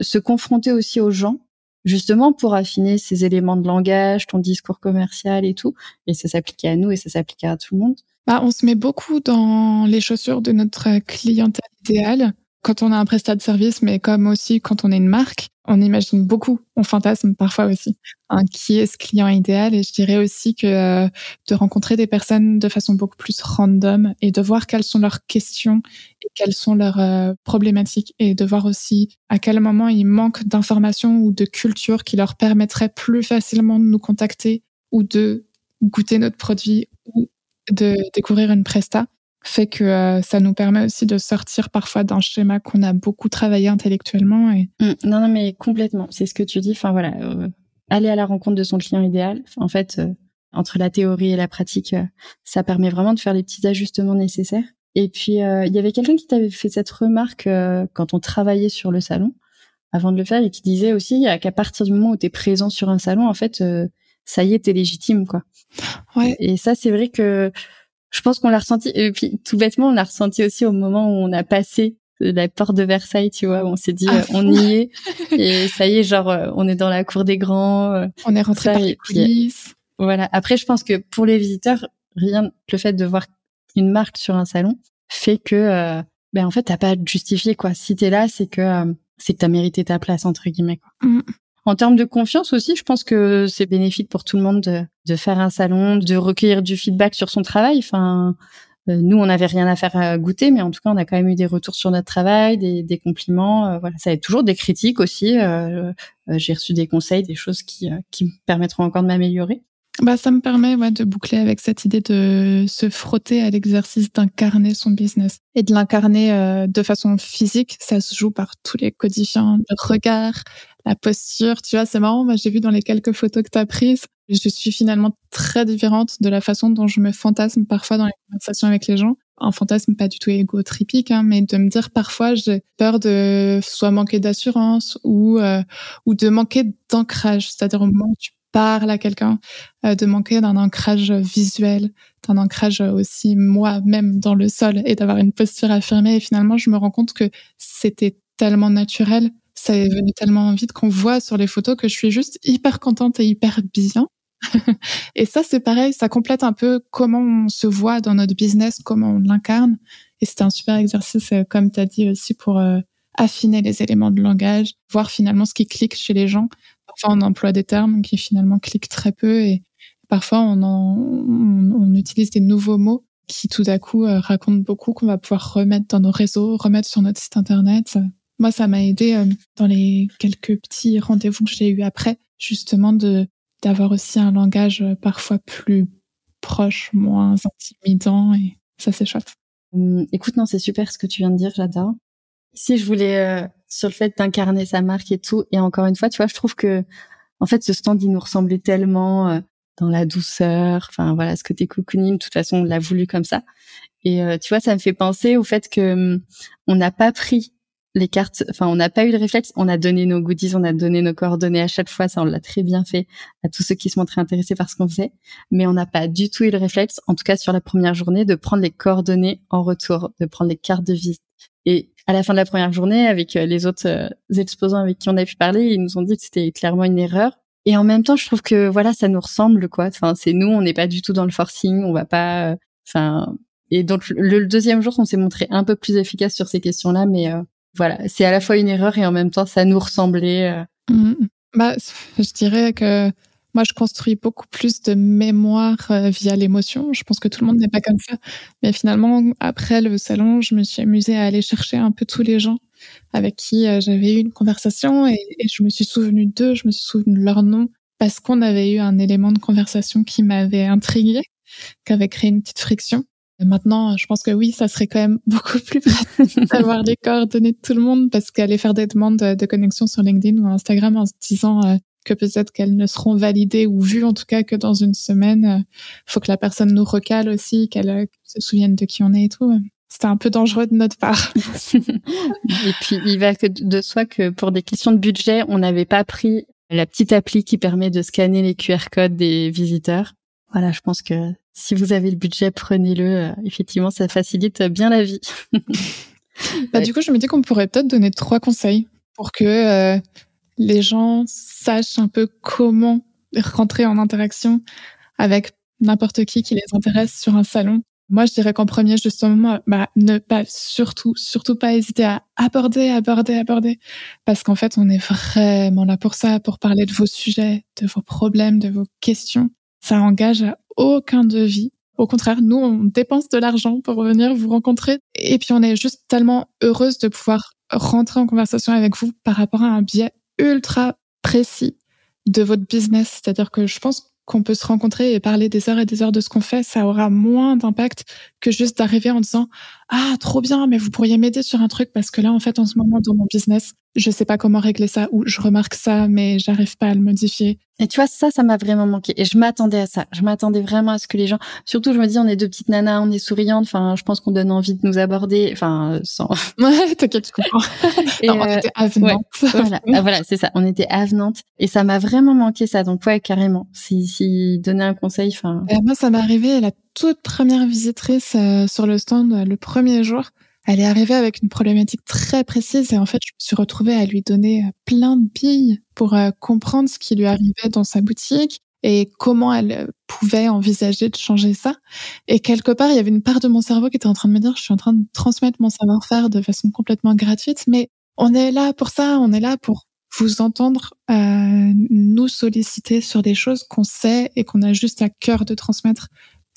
se confronter aussi aux gens, justement pour affiner ces éléments de langage, ton discours commercial et tout. Et ça s'applique à nous et ça s'applique à tout le monde. Bah, on se met beaucoup dans les chaussures de notre clientèle idéale quand on a un prestat de service, mais comme aussi quand on est une marque, on imagine beaucoup, on fantasme parfois aussi hein, qui est ce client idéal. Et je dirais aussi que euh, de rencontrer des personnes de façon beaucoup plus random et de voir quelles sont leurs questions et quelles sont leurs euh, problématiques et de voir aussi à quel moment il manque d'informations ou de culture qui leur permettrait plus facilement de nous contacter ou de goûter notre produit ou de découvrir une presta fait que euh, ça nous permet aussi de sortir parfois d'un schéma qu'on a beaucoup travaillé intellectuellement. Et... Mmh. non, non, mais complètement. C'est ce que tu dis. Enfin voilà, euh, aller à la rencontre de son client idéal. En fait, euh, entre la théorie et la pratique, ça permet vraiment de faire les petits ajustements nécessaires. Et puis, il y avait quelqu'un qui t'avait fait cette remarque quand on travaillait sur le salon, avant de le faire, et qui disait aussi qu'à partir du moment où tu es présent sur un salon, en fait, ça y est, t'es légitime, quoi. Ouais. Et ça, c'est vrai que je pense qu'on l'a ressenti. Et puis, tout bêtement, on l'a ressenti aussi au moment où on a passé la porte de Versailles, tu vois. On s'est dit, ah, on y est. Et ça y est, genre, on est dans la cour des grands. on est rentré par les coulisses. Voilà. Après, je pense que pour les visiteurs, rien, le fait de voir une marque sur un salon fait que, euh, ben en fait, t'as pas à te justifier quoi. Si t'es là, c'est que euh, c'est que t'as mérité ta place entre guillemets. Quoi. Mm. En termes de confiance aussi, je pense que c'est bénéfique pour tout le monde de, de, faire un salon, de recueillir du feedback sur son travail. Enfin, euh, nous, on n'avait rien à faire goûter, mais en tout cas, on a quand même eu des retours sur notre travail, des, des compliments. voilà, ça être toujours des critiques aussi. J'ai reçu des conseils, des choses qui, qui me permettront encore de m'améliorer. Bah, ça me permet ouais, de boucler avec cette idée de se frotter à l'exercice d'incarner son business et de l'incarner euh, de façon physique. Ça se joue par tous les codifiants, le regard, la posture. Tu vois, c'est marrant. Moi, j'ai vu dans les quelques photos que tu as prises, je suis finalement très différente de la façon dont je me fantasme parfois dans les conversations avec les gens. Un fantasme pas du tout égo-tripique, hein, mais de me dire parfois j'ai peur de soit manquer d'assurance ou euh, ou de manquer d'ancrage, c'est-à-dire au moment où tu parle à quelqu'un, euh, de manquer d'un ancrage visuel, d'un ancrage aussi moi-même dans le sol et d'avoir une posture affirmée. Et finalement, je me rends compte que c'était tellement naturel, ça est venu tellement vite qu'on voit sur les photos que je suis juste hyper contente et hyper bien. et ça, c'est pareil, ça complète un peu comment on se voit dans notre business, comment on l'incarne. Et c'était un super exercice, euh, comme tu as dit aussi, pour euh, affiner les éléments de langage, voir finalement ce qui clique chez les gens. Parfois, on emploie des termes qui finalement cliquent très peu et parfois, on, on, utilise des nouveaux mots qui tout à coup euh, racontent beaucoup qu'on va pouvoir remettre dans nos réseaux, remettre sur notre site internet. Moi, ça m'a aidé euh, dans les quelques petits rendez-vous que j'ai eu après, justement de d'avoir aussi un langage euh, parfois plus proche, moins intimidant et ça c'est chouette. Hum, écoute, non, c'est super ce que tu viens de dire, j'adore. Si je voulais sur le fait d'incarner sa marque et tout. Et encore une fois, tu vois, je trouve que en fait, ce stand, il nous ressemblait tellement euh, dans la douceur. Enfin, voilà, ce côté cocooning. De toute façon, on l'a voulu comme ça. Et euh, tu vois, ça me fait penser au fait que hum, on n'a pas pris les cartes. Enfin, on n'a pas eu le réflexe. On a donné nos goodies, on a donné nos coordonnées à chaque fois. Ça, on l'a très bien fait à tous ceux qui se montraient intéressés par ce qu'on faisait. Mais on n'a pas du tout eu le réflexe, en tout cas sur la première journée, de prendre les coordonnées en retour, de prendre les cartes de visite. Et à la fin de la première journée, avec euh, les autres euh, exposants avec qui on a pu parler, ils nous ont dit que c'était clairement une erreur. Et en même temps, je trouve que voilà, ça nous ressemble quoi. Enfin, c'est nous, on n'est pas du tout dans le forcing, on va pas. Euh, enfin, et donc le, deuxième jour, on s'est montré un peu plus efficace sur ces questions-là, mais voilà, c'est à la fois une erreur et en même temps, ça nous ressemblait. Mmh. Bah, je dirais que moi, je construis beaucoup plus de mémoire euh, via l'émotion. Je pense que tout le monde n'est pas comme ça. Mais finalement, après le salon, je me suis amusée à aller chercher un peu tous les gens avec qui euh, j'avais eu une conversation et, je me suis souvenue d'eux, je me suis souvenue de leur nom parce qu'on avait eu un élément de conversation qui m'avait intriguée, qui avait créé une petite friction. Et maintenant, je pense que oui, ça serait quand même beaucoup plus pratique d'avoir les coordonnées de tout le monde parce qu'aller faire des demandes de connexion sur LinkedIn ou Instagram en se disant euh, que peut-être qu'elles ne seront validées ou vues en tout cas que dans une semaine. Il euh, faut que la personne nous recale aussi, qu'elle euh, se souvienne de qui on est et tout. C'était un peu dangereux de notre part. et puis, il va que de soi que pour des questions de budget, on n'avait pas pris la petite appli qui permet de scanner les QR codes des visiteurs. Voilà, je pense que si vous avez le budget, prenez-le. Euh, effectivement, ça facilite bien la vie. bah, Du coup, je me dis qu'on pourrait peut-être donner trois conseils pour que les gens sachent un peu comment rentrer en interaction avec n'importe qui qui les intéresse sur un salon. Moi, je dirais qu'en premier, justement, bah, ne pas, surtout, surtout pas hésiter à aborder, aborder, aborder. Parce qu'en fait, on est vraiment là pour ça, pour parler de vos sujets, de vos problèmes, de vos questions. Ça engage à aucun devis. Au contraire, nous, on dépense de l'argent pour venir vous rencontrer. Et puis, on est juste tellement heureuse de pouvoir rentrer en conversation avec vous par rapport à un biais ultra précis de votre business. C'est-à-dire que je pense qu'on peut se rencontrer et parler des heures et des heures de ce qu'on fait, ça aura moins d'impact que juste d'arriver en disant ah trop bien, mais vous pourriez m'aider sur un truc parce que là en fait en ce moment dans mon business je sais pas comment régler ça ou je remarque ça mais j'arrive pas à le modifier. Et tu vois ça ça m'a vraiment manqué et je m'attendais à ça. Je m'attendais vraiment à ce que les gens surtout je me dis on est deux petites nanas, on est souriantes, enfin je pense qu'on donne envie de nous aborder enfin sans Ouais, t'inquiète, je comprends. et on euh, était avenantes. voilà, ah, voilà, c'est ça, on était avenantes et ça m'a vraiment manqué ça donc ouais carrément. Si si donner un conseil enfin Moi ça m'est arrivé la toute première visitrice euh, sur le stand le premier jour elle est arrivée avec une problématique très précise et en fait, je me suis retrouvée à lui donner plein de billes pour comprendre ce qui lui arrivait dans sa boutique et comment elle pouvait envisager de changer ça. Et quelque part, il y avait une part de mon cerveau qui était en train de me dire, je suis en train de transmettre mon savoir-faire de façon complètement gratuite, mais on est là pour ça, on est là pour vous entendre euh, nous solliciter sur des choses qu'on sait et qu'on a juste à cœur de transmettre.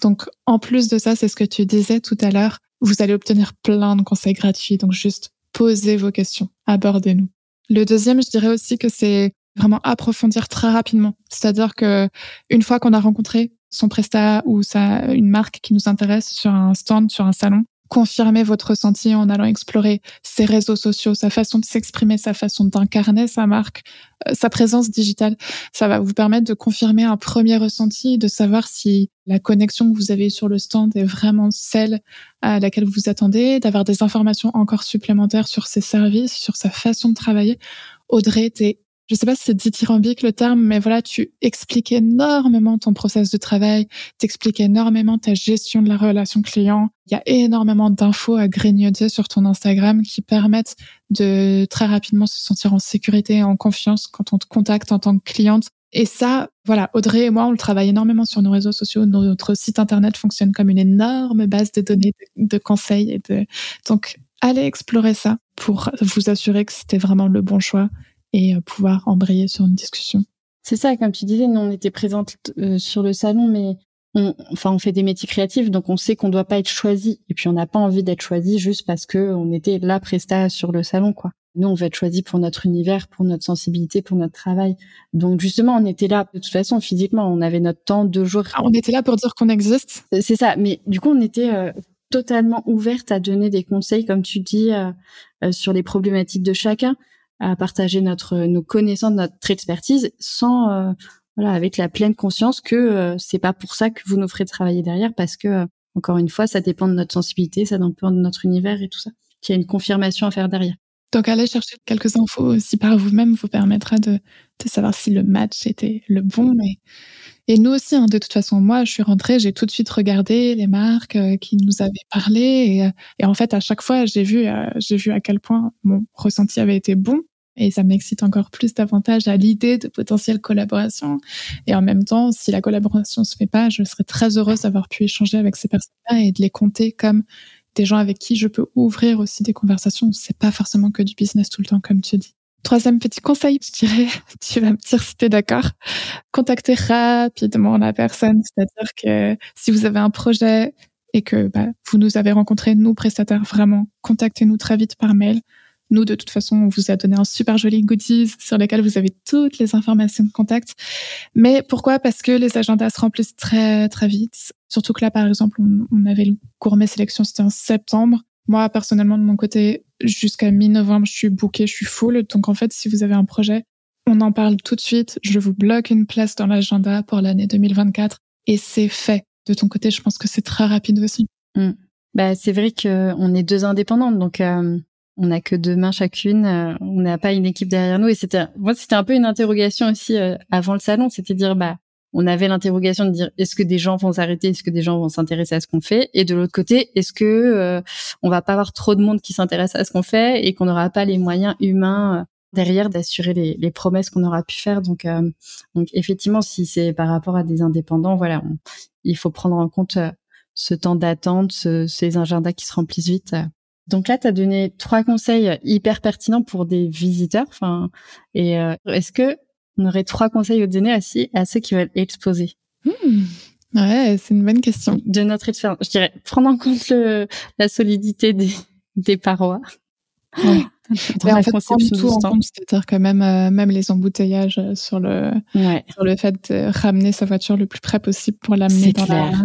Donc, en plus de ça, c'est ce que tu disais tout à l'heure, vous allez obtenir plein de conseils gratuits. Donc, juste posez vos questions, abordez-nous. Le deuxième, je dirais aussi que c'est vraiment approfondir très rapidement. C'est-à-dire que une fois qu'on a rencontré son prestat ou sa, une marque qui nous intéresse sur un stand, sur un salon, confirmer votre ressenti en allant explorer ses réseaux sociaux, sa façon de s'exprimer, sa façon d'incarner sa marque, euh, sa présence digitale. Ça va vous permettre de confirmer un premier ressenti, de savoir si la connexion que vous avez sur le stand est vraiment celle à laquelle vous vous attendez, d'avoir des informations encore supplémentaires sur ses services, sur sa façon de travailler. Audrey, t'es je sais pas si c'est dithyrambique le terme, mais voilà, tu expliques énormément ton process de travail, tu expliques énormément ta gestion de la relation client. Il y a énormément d'infos à grignoter sur ton Instagram qui permettent de très rapidement se sentir en sécurité et en confiance quand on te contacte en tant que cliente. Et ça, voilà, Audrey et moi, on le travaille énormément sur nos réseaux sociaux. Notre site internet fonctionne comme une énorme base de données de, conseils et de, donc, allez explorer ça pour vous assurer que c'était vraiment le bon choix et euh, pouvoir embrayer sur une discussion. C'est ça, comme tu disais, nous on était présentes euh, sur le salon, mais on, enfin on fait des métiers créatifs, donc on sait qu'on doit pas être choisi, et puis on n'a pas envie d'être choisi juste parce que on était la presta sur le salon, quoi. Nous, on veut être choisi pour notre univers, pour notre sensibilité, pour notre travail. Donc justement, on était là de toute façon physiquement. On avait notre temps, deux jours. Ah, on était là pour dire qu'on existe? C'est ça. Mais du coup, on était euh, totalement ouverte à donner des conseils, comme tu dis, sur les problématiques de chacun à partager notre nos connaissances, notre expertise, sans euh, voilà avec la pleine conscience que euh, c'est pas pour ça que vous nous ferez travailler derrière, parce que euh, encore une fois, ça dépend de notre sensibilité, ça dépend de notre univers et tout ça. Qu'il y a une confirmation à faire derrière. Donc aller chercher quelques infos aussi par vous-même vous permettra de, de savoir si le match était le bon. Et nous aussi, hein, de toute façon, moi, je suis rentrée, j'ai tout de suite regardé les marques qui nous avaient parlé. Et, et, en fait, à chaque fois, j'ai vu, j'ai vu à quel point mon ressenti avait été bon. Et ça m'excite encore plus davantage à l'idée de potentielles collaborations. Et en même temps, si la collaboration se fait pas, je serais très heureuse d'avoir pu échanger avec ces personnes-là et de les compter comme des gens avec qui je peux ouvrir aussi des conversations. C'est pas forcément que du business tout le temps, comme tu dis. Troisième petit conseil, je dirais, tu vas me dire si tu es d'accord. Contactez rapidement la personne. C'est-à-dire que si vous avez un projet et que bah, vous nous avez rencontré, nous, prestataires, vraiment, contactez-nous très vite par mail. Nous, de toute façon, on vous a donné un super joli goodies sur lequel vous avez toutes les informations de contact. Mais pourquoi? Parce que les agendas se remplissent très très vite. Surtout que là, par exemple, on, avait le gourmet sélection, c'était en septembre. Moi, personnellement, de mon côté, jusqu'à mi-novembre, je suis bookée, je suis full. Donc, en fait, si vous avez un projet, on en parle tout de suite. Je vous bloque une place dans l'agenda pour l'année 2024 et c'est fait. De ton côté, je pense que c'est très rapide aussi. Hmm. Bah, c'est vrai qu'on est deux indépendantes, donc euh, on n'a que deux mains chacune, euh, on n'a pas une équipe derrière nous. Et c'était, moi, c'était un peu une interrogation aussi euh, avant le salon, c'était dire, bah, on avait l'interrogation de dire, est-ce que des gens vont s'arrêter, est-ce que des gens vont s'intéresser à ce qu'on fait, et de l'autre côté, est-ce que euh, on va pas avoir trop de monde qui s'intéresse à ce qu'on fait et qu'on n'aura pas les moyens humains derrière d'assurer les, promesses qu'on aura pu faire? Donc, donc effectivement, si c'est par rapport à des indépendants, voilà, il faut prendre en compte ce temps d'attente, ces agendas qui se remplissent vite donc là, tu as donné trois conseils hyper pertinents pour des visiteurs. Enfin, et euh, est-ce que on aurait trois conseils à donner aussi à ceux qui veulent exposer hmm. Ouais, c'est une bonne question. De notre expérience, je dirais prendre en compte le, la solidité des, des parois. Ouais. dans la en fait, conception tout en compte, c'est-à-dire que même euh, même les embouteillages euh, sur le sur le fait de ramener sa voiture le plus près possible pour l'amener dans clair. la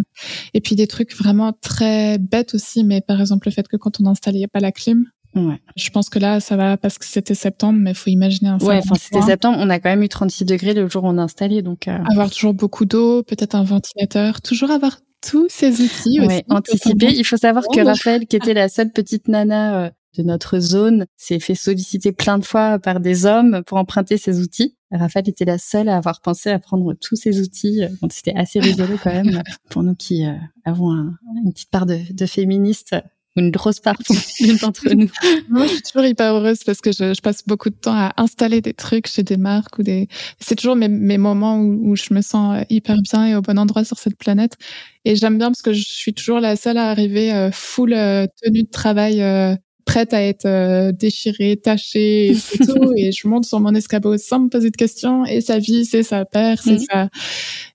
et puis des trucs vraiment très bêtes aussi mais par exemple le fait que quand on installe il n'y a pas la clim Ouais. Je pense que là, ça va parce que c'était septembre, mais il faut imaginer un Ouais, enfin, c'était septembre, on a quand même eu 36 degrés le jour où on a installé, donc. Euh... Avoir toujours beaucoup d'eau, peut-être un ventilateur, toujours avoir tous ces outils ouais, Anticiper. Il faut savoir que Raphaël, qui était la seule petite nana euh, de notre zone s'est fait solliciter plein de fois par des hommes pour emprunter ces outils. Raphaël était la seule à avoir pensé à prendre tous ces outils. c'était assez rigolo quand même pour nous qui euh, avons une petite part de, de féministes. Une grosse part pour l'une d'entre nous. Moi, je suis toujours hyper heureuse parce que je, je, passe beaucoup de temps à installer des trucs chez des marques ou des. C'est toujours mes, mes moments où, où, je me sens hyper bien et au bon endroit sur cette planète. Et j'aime bien parce que je suis toujours la seule à arriver euh, full euh, tenue de travail. Euh, prête à être déchirée, tachée et tout, et je monte sur mon escabeau sans me poser de questions, et sa vie, c'est sa père, c'est ça.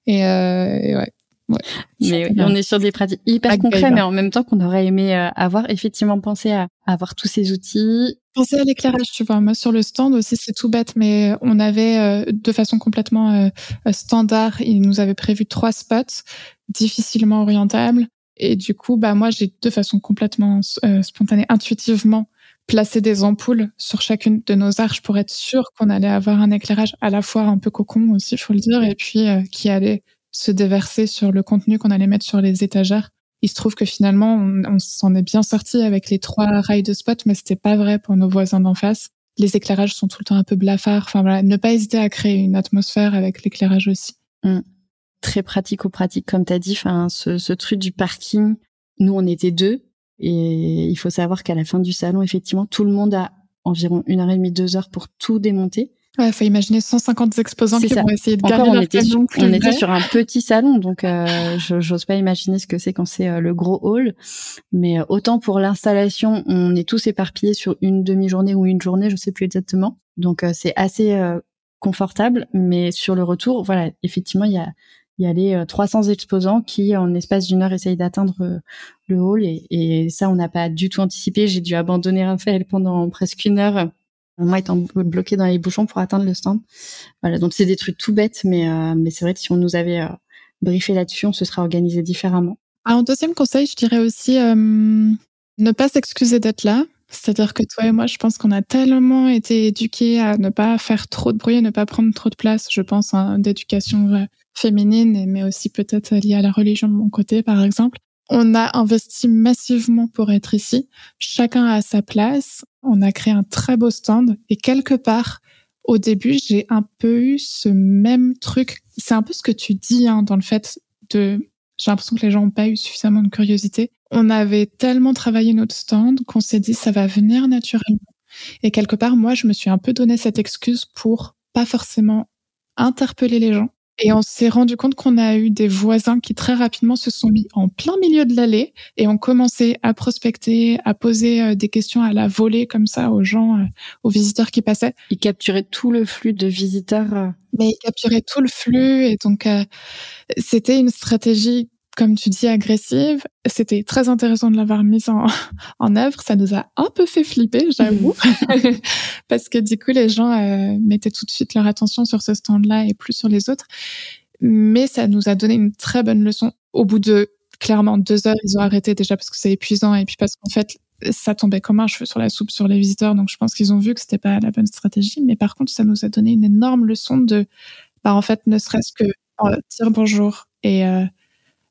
Et, et ouais, Ouais, mais on est sur des pratiques hyper concrètes, mais en même temps qu'on aurait aimé euh, avoir effectivement pensé à, avoir tous ces outils. Penser à l'éclairage, tu vois. Moi, sur le stand aussi, c'est tout bête, mais on avait euh, de façon complètement euh, standard, il nous avait prévu trois spots difficilement orientables. Et du coup, bah moi, j'ai de façon complètement spontanée, intuitivement, placé des ampoules sur chacune de nos arches pour être sûr qu'on allait avoir un éclairage à la fois un peu cocon aussi, faut le dire, et puis qui allait se déverser sur le contenu qu'on allait mettre sur les étagères. Il se trouve que finalement, on, s'en est bien sorti avec les trois rails de spot, mais c'était pas vrai pour nos voisins d'en face. Les éclairages sont tout le temps un peu blafards. Enfin voilà, ne pas hésiter à créer une atmosphère avec l'éclairage aussi. Mmh. Très pratico-pratique, comme tu as dit. Enfin, ce, ce truc du parking, nous on était deux, et il faut savoir qu'à la fin du salon, effectivement, tout le monde a environ une heure et demie, deux heures pour tout démonter. Ouais, faut imaginer 150 exposants qui vont essayer de garder on était, sur, on était sur un petit salon, donc euh, j'ose pas imaginer ce que c'est quand c'est euh, le gros hall. Mais euh, autant pour l'installation, on est tous éparpillés sur une demi-journée ou une journée, je sais plus exactement. Donc euh, c'est assez confortable. Mais sur le retour, voilà, effectivement, il y a il y a les 300 exposants qui, en espace d'une heure, essayent d'atteindre le hall. Et, et ça, on n'a pas du tout anticipé. J'ai dû abandonner Raphaël pendant presque une heure moi étant bloqué dans les bouchons pour atteindre le stand. Voilà, donc c'est des trucs tout bêtes, mais euh, mais c'est vrai que si on nous avait euh, briefé là-dessus, on se serait organisé différemment. Un deuxième conseil, je dirais aussi euh, ne pas s'excuser d'être là. C'est-à-dire que toi et moi, je pense qu'on a tellement été éduqués à ne pas faire trop de bruit, à ne pas prendre trop de place. Je pense hein, d'éducation féminine, mais aussi peut-être liée à la religion de mon côté, par exemple. On a investi massivement pour être ici. Chacun a sa place. On a créé un très beau stand. Et quelque part, au début, j'ai un peu eu ce même truc. C'est un peu ce que tu dis hein, dans le fait de... J'ai l'impression que les gens n'ont pas eu suffisamment de curiosité. On avait tellement travaillé notre stand qu'on s'est dit ça va venir naturellement. Et quelque part, moi, je me suis un peu donné cette excuse pour pas forcément interpeller les gens et on s'est rendu compte qu'on a eu des voisins qui très rapidement se sont mis en plein milieu de l'allée et ont commencé à prospecter, à poser euh, des questions à la volée comme ça aux gens, euh, aux visiteurs qui passaient. Ils capturaient tout le flux de visiteurs. Euh. Mais ils capturaient tout le flux et donc c'était une stratégie comme tu dis, agressive. C'était très intéressant de l'avoir mise en, en œuvre. Ça nous a un peu fait flipper, j'avoue, parce que du coup, les gens euh, mettaient tout de suite leur attention sur ce stand-là et plus sur les autres. Mais ça nous a donné une très bonne leçon. Au bout de clairement deux heures, ils ont arrêté déjà parce que c'est épuisant et puis parce qu'en fait, ça tombait comme un cheveu sur la soupe sur les visiteurs. Donc, je pense qu'ils ont vu que c'était pas la bonne stratégie. Mais par contre, ça nous a donné une énorme leçon de, bah, en fait, ne serait-ce que dire bonjour et euh,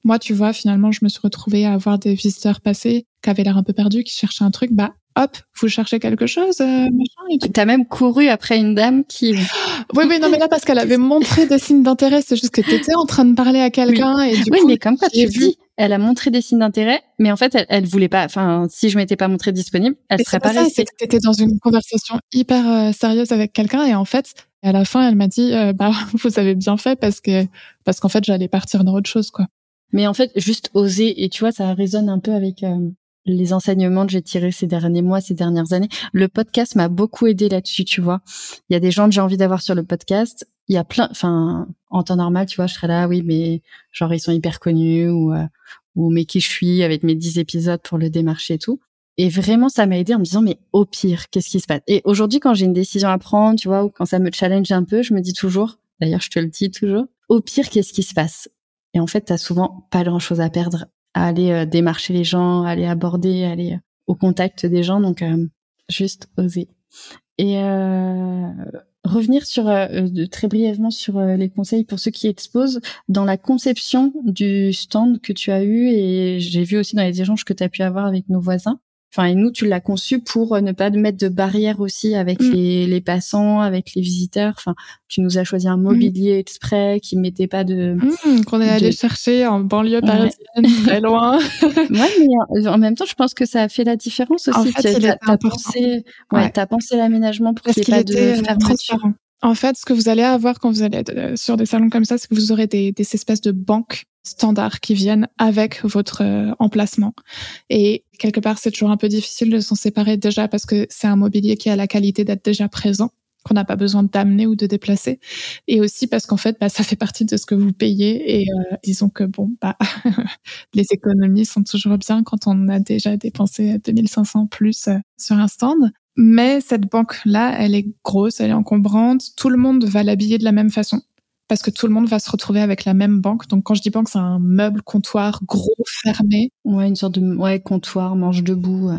moi, tu vois, finalement, je me suis retrouvée à avoir des visiteurs passés qui avaient l'air un peu perdus, qui cherchaient un truc. Bah, hop, vous cherchez quelque chose, euh, machin. T'as même couru après une dame qui. oui, oui, non, mais là parce qu'elle avait montré des signes d'intérêt. C'est juste que t'étais en train de parler à quelqu'un oui. et du oui, mais comme quoi tu dis, elle a montré des signes d'intérêt, mais en fait, elle, elle voulait pas. Enfin, si je m'étais pas montrée disponible, elle serait pas, pas restée. T'étais dans une conversation hyper euh, sérieuse avec quelqu'un et en fait, à la fin, elle m'a dit, euh, bah, vous avez bien fait parce que parce qu'en fait, j'allais partir dans autre chose, quoi. Mais en fait, juste oser, et tu vois, ça résonne un peu avec euh, les enseignements que j'ai tirés ces derniers mois, ces dernières années. Le podcast m'a beaucoup aidé là-dessus, tu vois. Il y a des gens que j'ai envie d'avoir sur le podcast. Il y a plein, enfin, en temps normal, tu vois, je serais là, oui, mais genre ils sont hyper connus ou euh, ou mais qui je suis avec mes dix épisodes pour le démarcher et tout. Et vraiment, ça m'a aidé en me disant, mais au pire, qu'est-ce qui se passe? Et aujourd'hui, quand j'ai une décision à prendre, tu vois, ou quand ça me challenge un peu, je me dis toujours, d'ailleurs, je te le dis toujours, au pire, qu'est-ce qui se passe? Et en fait, t'as souvent pas grand-chose à perdre à aller euh, démarcher les gens, à aller aborder, à aller euh, au contact des gens. Donc, euh, juste oser. Et revenir sur très brièvement sur les conseils pour ceux qui exposent dans la conception du stand que tu as eu et j'ai vu aussi dans les échanges que tu as pu avoir avec nos voisins. Enfin, et nous, tu l'as conçu pour ne pas mettre de barrière aussi avec mm. les, les, passants, avec les visiteurs. Enfin, tu nous as choisi un mobilier exprès qui mettait pas de. Qu'on est allé chercher en banlieue parisienne, très loin. ouais, mais en même temps, je pense que ça a fait la différence aussi. En fait, tu as, pensé, ouais, pensé l'aménagement pour qu'il n'y ait pas de fermeture. En fait, ce que vous allez avoir quand vous allez être euh, sur des salons comme ça, c'est que vous aurez des, des espèces de banques standards qui viennent avec votre euh, emplacement. Et quelque part, c'est toujours un peu difficile de s'en séparer déjà parce que c'est un mobilier qui a la qualité d'être déjà présent qu'on n'a pas besoin d'amener ou de déplacer et aussi parce qu'en fait bah, ça fait partie de ce que vous payez et euh, disons que bon bah les économies sont toujours bien quand on a déjà dépensé 2500 plus sur un stand mais cette banque-là, elle est grosse, elle est encombrante. Tout le monde va l'habiller de la même façon parce que tout le monde va se retrouver avec la même banque. Donc quand je dis banque, c'est un meuble comptoir gros fermé. Ouais, une sorte de ouais comptoir manche debout. Euh,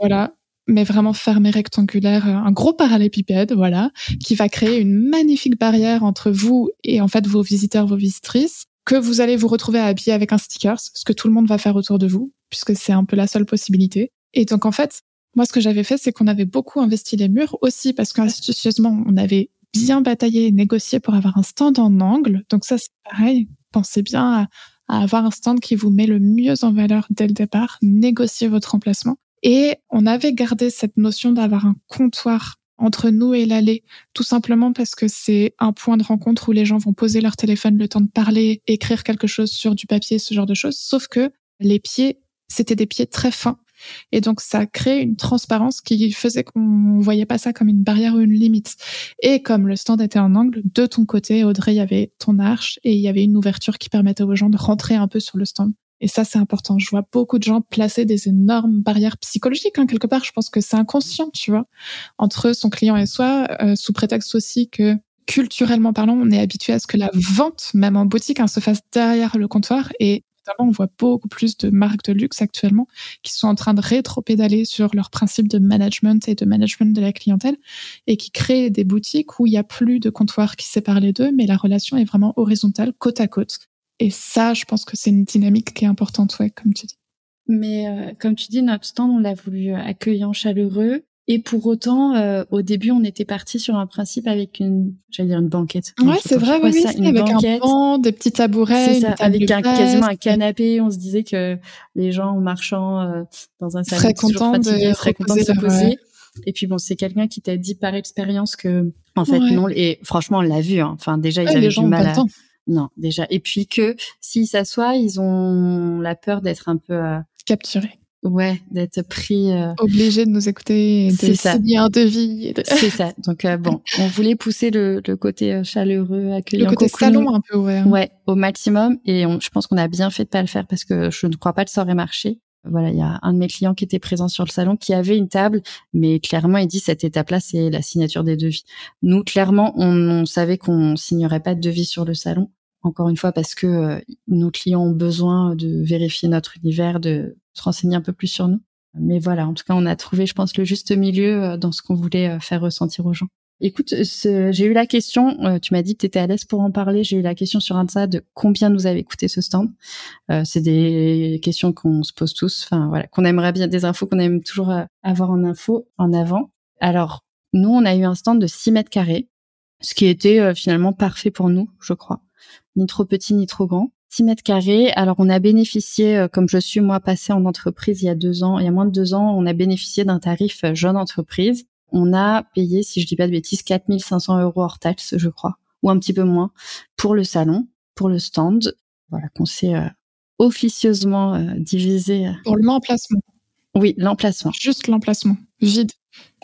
voilà, mais vraiment fermé rectangulaire, euh, un gros parallépipède, voilà, qui va créer une magnifique barrière entre vous et en fait vos visiteurs, vos visitrices, que vous allez vous retrouver à habiller avec un sticker, ce que tout le monde va faire autour de vous, puisque c'est un peu la seule possibilité. Et donc en fait, moi, ce que j'avais fait, c'est qu'on avait beaucoup investi les murs aussi parce qu'institutieusement, on avait bien bataillé et négocié pour avoir un stand en angle. Donc ça, c'est pareil. Pensez bien à, avoir un stand qui vous met le mieux en valeur dès le départ. Négociez votre emplacement. Et on avait gardé cette notion d'avoir un comptoir entre nous et l'allée, tout simplement parce que c'est un point de rencontre où les gens vont poser leur téléphone le temps de parler, écrire quelque chose sur du papier, ce genre de choses. Sauf que les pieds, c'était des pieds très fins et donc, ça crée une transparence qui faisait qu'on voyait pas ça comme une barrière ou une limite. Et comme le stand était en angle, de ton côté, Audrey, il y avait ton arche et il y avait une ouverture qui permettait aux gens de rentrer un peu sur le stand. Et ça, c'est important. Je vois beaucoup de gens placer des énormes barrières psychologiques, hein, quelque part. Je pense que c'est inconscient, tu vois, entre son client et soi, euh, sous prétexte aussi que culturellement parlant, on est habitué à ce que la vente, même en boutique, hein, se fasse derrière le comptoir. Et on voit beaucoup plus de marques de luxe actuellement qui sont en train de rétro-pédaler sur leurs principes de management et de management de la clientèle et qui créent des boutiques où il n'y a plus de comptoir qui sépare les deux, mais la relation est vraiment horizontale, côte à côte. Et ça, je pense que c'est une dynamique qui est importante, ouais, comme tu dis. Mais euh, comme tu dis, notre stand, on l'a voulu accueillant, chaleureux. Et pour autant, euh, au début, on était parti sur un principe avec une, j'allais dire une banquette. Ouais, c'est vrai, oui, ça, avec banquette. un banc, des petits tabourets, ça, avec un, quasiment un canapé. On se disait que les gens en marchant euh, dans un salon de, seraient contents de se poser. Et puis bon, c'est quelqu'un qui t'a dit par expérience que, en fait, non. Et franchement, on l'a vu. Hein. Enfin, déjà, ils avaient du mal à. Non, déjà. Et puis que s'ils s'assoient, ils ont la peur d'être un peu euh... capturés Ouais, d'être pris. Euh... Obligé de nous écouter, et de signer un devis. C'est ça. Donc euh, bon, on voulait pousser le, le côté euh, chaleureux, accueillant, le côté salon un peu, ouais. Ouais, au maximum. Et on, je pense qu'on a bien fait de pas le faire parce que je ne crois pas que ça aurait marché. Voilà, il y a un de mes clients qui était présent sur le salon qui avait une table, mais clairement il dit cette étape-là c'est la signature des devis. Nous clairement on, on savait qu'on signerait pas de devis sur le salon encore une fois parce que euh, nos clients ont besoin de vérifier notre univers, de se renseigner un peu plus sur nous. Mais voilà, en tout cas, on a trouvé, je pense, le juste milieu euh, dans ce qu'on voulait euh, faire ressentir aux gens. Écoute, j'ai eu la question, tu m'as dit que tu étais à l'aise pour en parler, j'ai eu la question sur Insta de combien nous avait coûté ce stand. c'est des questions qu'on se pose tous, enfin voilà, qu'on aimerait bien, des infos qu'on aime toujours avoir en info, en avant. Alors, nous, on a eu un stand de 6 mètres carrés, ce qui était finalement parfait pour nous, je crois ni trop petit ni trop grand. 6 mètres carrés. Alors on a bénéficié, euh, comme je suis moi passée en entreprise il y a deux ans, il y a moins de deux ans, on a bénéficié d'un tarif euh, jeune entreprise. On a payé, si je dis pas de bêtises, 4500 euros hors taxe, je crois, ou un petit peu moins, pour le salon, pour le stand. Voilà, qu'on s'est euh, officieusement divisé. Pour l'emplacement. Oui, l'emplacement. Juste l'emplacement, vide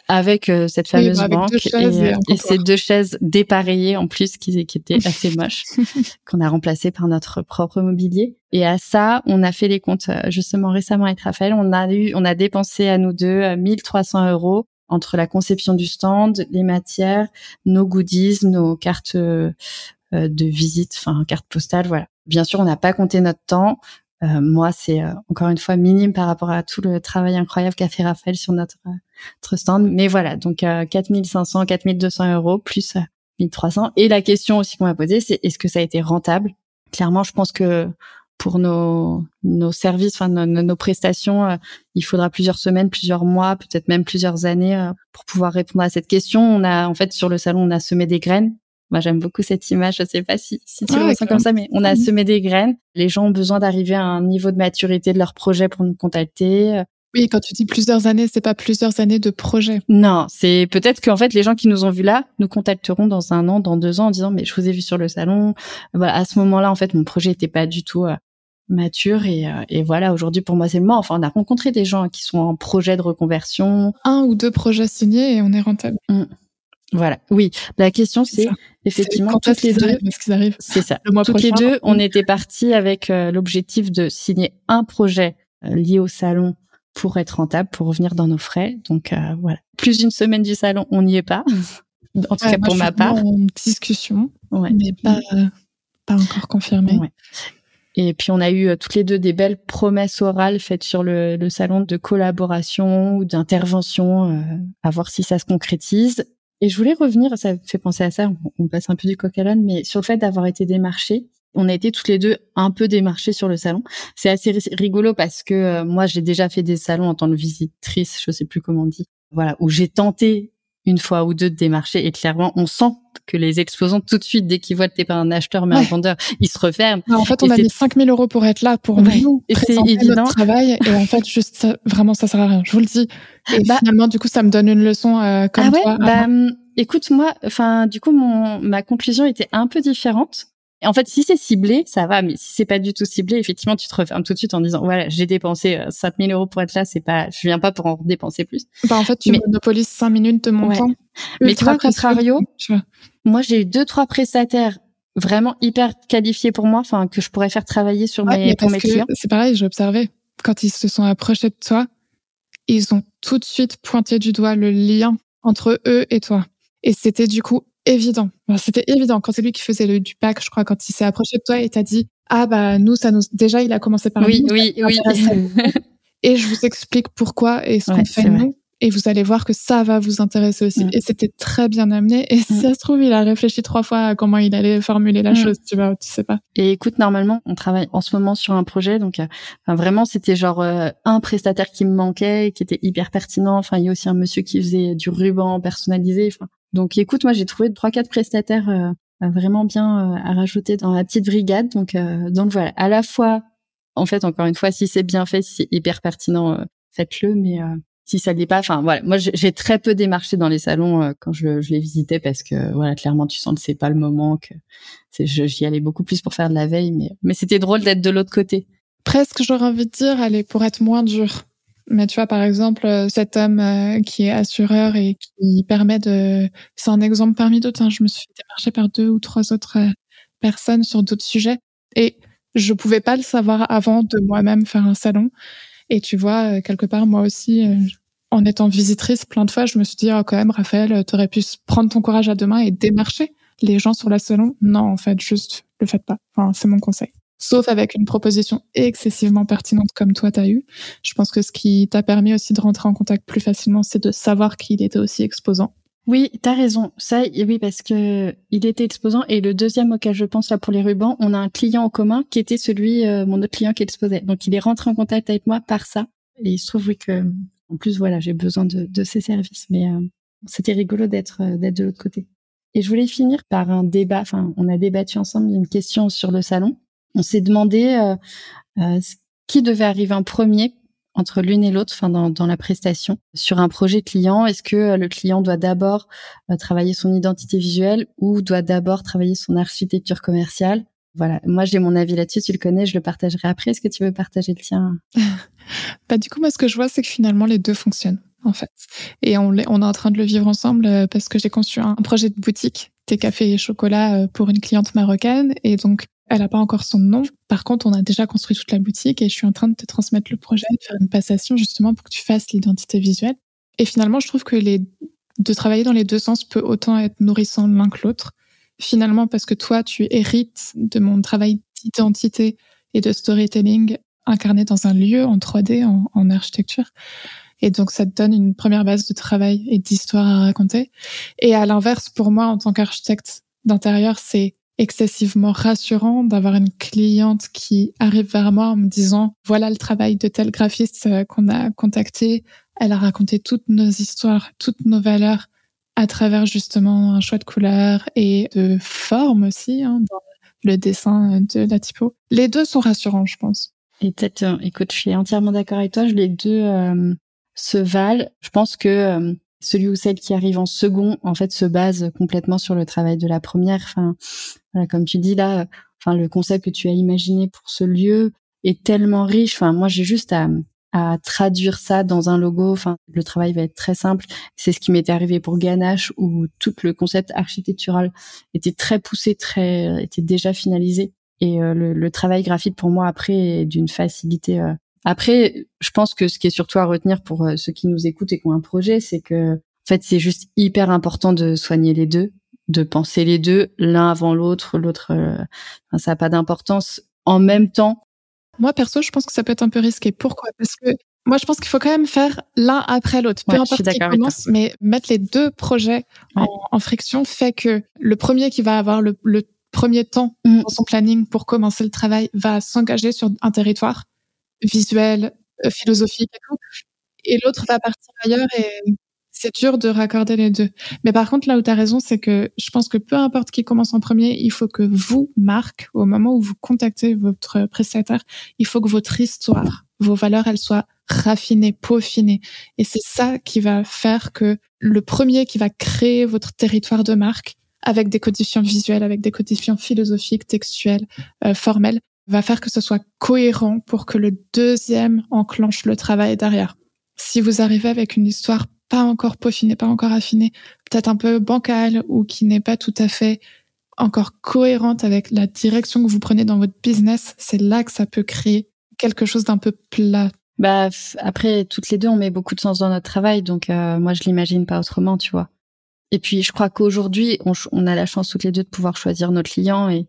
avec euh, cette fameuse banque et, et, ces deux chaises dépareillées en plus qui, qui étaient assez moches qu'on a remplacées par notre propre mobilier. Et à ça, on a fait les comptes euh, justement récemment avec Raphaël. On a eu, on a dépensé à nous deux 1300 euh, euros entre la conception du stand, les matières, nos goodies, nos cartes de visite, enfin cartes postales, voilà. Bien sûr, on n'a pas compté notre temps. Euh, moi, c'est euh, encore une fois minime par rapport à tout le travail incroyable qu'a fait Raphaël sur notre, euh, notre stand. Mais voilà, donc 4500, 4200 euros plus 1300. Et la question aussi qu'on m'a posée, c'est est-ce que ça a été rentable? Clairement, je pense que pour nos, nos services, enfin nos, nos prestations, euh, il faudra plusieurs semaines, plusieurs mois, peut-être même plusieurs années euh, pour pouvoir répondre à cette question. On a en fait sur le salon, on a semé des graines. Moi, j'aime beaucoup cette image. Je sais pas si, si tu le ressens comme ça, mais on a mhm. semé des graines. Les gens ont besoin d'arriver à un niveau de maturité de leur projet pour nous contacter. Oui, quand tu dis plusieurs années, c'est pas plusieurs années de projet. Non, c'est peut-être qu'en fait les gens qui nous ont vus là nous contacteront dans un an, dans deux ans en disant mais je vous ai vu sur le salon. Voilà, à ce moment-là, en fait, mon projet était pas du tout euh, mature et, euh, et voilà. Aujourd'hui, pour moi, c'est le moment. Enfin, on a rencontré des gens qui sont en projet de reconversion. Un ou deux projets signés et on est rentable. Mmh. Voilà. Oui. La question, c'est effectivement toutes les deux. C'est ça. Le mois toutes les deux, on était partis avec euh, l'objectif de signer un projet lié au salon pour être rentable, pour revenir dans nos frais. Donc euh, voilà, plus d'une semaine du salon, on n'y est pas. en tout cas pour ma part. En discussion, ouais. mais pas pas encore confirmé. Ouais. Et puis on a eu euh, toutes les deux des belles promesses orales faites sur le, le salon de collaboration ou d'intervention, euh, à voir si ça se concrétise. Et je voulais revenir, ça fait penser à ça, on, passe un peu du coq à l'âne, mais sur le fait d'avoir été démarché on a été toutes les deux un peu démarchées sur le salon. C'est assez rigolo parce que euh, moi, j'ai déjà fait des salons en tant que visitrice, je sais plus comment on dit. Voilà, où j'ai tenté une fois ou deux de démarcher et clairement, on sent que les exposants, tout de suite, dès qu'ils voient que t'es pas un acheteur mais un vendeur, ils se referment. en fait, on a mis 5000 euros pour être là, pour nous et évident. notre travail. Et en fait, juste, ça, vraiment, ça sert à rien. Je vous le dis. Et bah, finalement, du coup, ça me donne une leçon euh, comme ah ouais, Bah, hum, écoute, moi, enfin, du coup, mon, ma conclusion était un peu différente en fait, si c'est ciblé, ça va, mais si c'est pas du tout ciblé, effectivement, tu te refermes tout de suite en disant, voilà, j'ai dépensé 5000 euh, euros pour être là, c'est pas, je viens pas pour en dépenser plus. Bah, en fait, tu monopolises 5 minutes de mon temps. Mais tu vois, contrario, moi, j'ai eu deux, trois prestataires vraiment hyper qualifiés pour moi, enfin, que je pourrais faire travailler sur mes, pour mes clients. C'est pareil, j'ai observé. Quand ils se sont approchés de toi, ils ont tout de suite pointé du doigt le lien entre eux et toi. Et c'était du coup évident. C'était évident quand c'est lui qui faisait le, du pack, je crois, quand il s'est approché de toi et t'a dit ah bah nous ça nous déjà il a commencé par oui oui oui et je vous explique pourquoi et ce qu'on fait nous et vous allez voir que ça va vous intéresser aussi. Mm. Et c'était très bien amené. Et si mm. ça se trouve, il a réfléchi trois fois à comment il allait formuler la mm. chose, tu vois, tu sais pas. Et écoute, normalement, on travaille en ce moment sur un projet, donc euh, vraiment, c'était genre euh, un prestataire qui me manquait, qui était hyper pertinent. Enfin, il y a aussi un monsieur qui faisait du ruban personnalisé. Enfin, donc, écoute, moi, j'ai trouvé trois, quatre prestataires euh, vraiment bien à rajouter dans la petite brigade. Donc, donc voilà, à la fois, en fait, encore une fois, si c'est bien fait, si c'est hyper pertinent, faites-le, mais si ça l'est pas, enfin voilà, moi j'ai très peu démarché dans les salons euh, quand je, je, les visitais parce que voilà, clairement tu sens que c'est pas le moment que j'y allais beaucoup plus pour faire de la veille, mais mais c'était drôle d'être de l'autre côté. Presque, j'aurais envie de dire, allez pour être moins dur. Mais tu vois, par exemple, euh, cet homme euh, qui est assureur et qui permet de, c'est un exemple parmi d'autres. Hein. Je me suis fait démarcher par deux ou trois autres personnes sur d'autres sujets et je pouvais pas le savoir avant de moi-même faire un salon. Et tu vois, euh, quelque part, moi aussi, euh, en étant visitrice plein de fois, je me suis dit, oh, quand même, Raphaël, tu aurais pu prendre ton courage à deux mains et démarcher les gens sur la salon. Non, en fait, juste le faites pas. Enfin, c'est mon conseil. Sauf avec une proposition excessivement pertinente comme toi t'as eu. Je pense que ce qui t'a permis aussi de rentrer en contact plus facilement, c'est de savoir qu'il était aussi exposant. Oui, t'as raison. Ça, oui, parce que il était exposant. Et le deuxième auquel je pense là pour les rubans, on a un client en commun qui était celui, euh, mon autre client qui exposait. Donc il est rentré en contact avec moi par ça. Et il se trouve oui que, en plus voilà, j'ai besoin de, de ces services. Mais euh, c'était rigolo d'être euh, d'être de l'autre côté. Et je voulais finir par un débat. Enfin, on a débattu ensemble d'une question sur le salon. On s'est demandé qui devait arriver en premier entre l'une et l'autre, enfin dans, dans, la prestation. Sur un projet client, est-ce que euh, le client doit d'abord euh, travailler son identité visuelle ou doit d'abord travailler son architecture commerciale? Voilà, moi j'ai mon avis là-dessus, tu le connais, je le partagerai après. Est-ce que tu veux partager le tien? Bah du coup, moi ce que je vois, c'est que finalement les deux fonctionnent en fait. Et on, on est en train de le vivre ensemble euh, parce que j'ai conçu un projet de boutique, thé, café et chocolat pour une cliente marocaine. Et donc elle n'a pas encore son nom. Par contre, on a déjà construit toute la boutique et je suis en train de te transmettre le projet, de faire une passation justement pour que tu fasses l'identité visuelle. Et finalement, je trouve que les, de travailler dans les deux sens peut autant être nourrissant l'un que l'autre. Finalement, parce que toi, tu hérites de mon travail d'identité et de storytelling incarné dans un lieu en 3D, en, en architecture. Et donc, ça te donne une première base de travail et d'histoire à raconter. Et à l'inverse, pour moi, en tant qu'architecte d'intérieur, c'est excessivement rassurant d'avoir une cliente qui arrive vers moi en me disant voilà le travail de tel graphiste euh, qu'on a contacté. Elle a raconté toutes nos histoires, toutes nos valeurs à travers justement un choix de couleur et de forme aussi hein, dans le dessin de la typo. Les deux sont rassurants, je pense. Et peut-être, euh, écoute, je suis entièrement d'accord avec toi. Les deux euh, se valent. Je pense que celui ou celle qui arrive en second, en fait, se base complètement sur le travail de la première. Enfin, voilà, comme tu dis là, enfin, le concept que tu as imaginé pour ce lieu est tellement riche. Enfin, moi, j'ai juste à, à traduire ça dans un logo. Enfin, le travail va être très simple. C'est ce qui m'était arrivé pour Ganache, où tout le concept architectural était très poussé, très était déjà finalisé. Et euh, le, le, travail graphique pour moi après est d'une facilité euh, après, je pense que ce qui est surtout à retenir pour euh, ceux qui nous écoutent et qui ont un projet, c'est que en fait, c'est juste hyper important de soigner les deux, de penser les deux, l'un avant l'autre, l'autre, euh, ça n'a pas d'importance. En même temps. Moi, perso, je pense que ça peut être un peu risqué. Pourquoi? Parce que moi, je pense qu'il faut quand même faire l'un après l'autre. Peu importe qui commence, mais mettre les deux projets en, friction fait que le premier qui va avoir le, premier temps mm. dans son planning pour commencer le travail va s'engager sur un territoire visuel, euh, philosophique et tout. Et l'autre va partir ailleurs et c'est dur de raccorder les deux. Mais par contre, là où tu as raison, c'est que je pense que peu importe qui commence en premier, il faut que vous, Marc, au moment où vous contactez votre prestataire, il faut que votre histoire, vos valeurs, elles soient raffinées, peaufinées. Et c'est ça qui va faire que le premier qui va créer votre territoire de marque, avec des codifiants visuels, avec des codifiants philosophiques, textuels, euh, va faire que ce soit cohérent pour que le deuxième enclenche le travail derrière. Si vous arrivez avec une histoire pas encore peaufinée, pas encore affinée, peut-être un peu bancale ou qui n'est pas tout à fait encore cohérente avec la direction que vous prenez dans votre business, c'est là que ça peut créer quelque chose d'un peu plat. Bah après, toutes les deux, on met beaucoup de sens dans notre travail, donc euh, moi je l'imagine pas autrement, tu vois. Et puis je crois qu'aujourd'hui, on, a la chance toutes les deux de pouvoir choisir nos clients et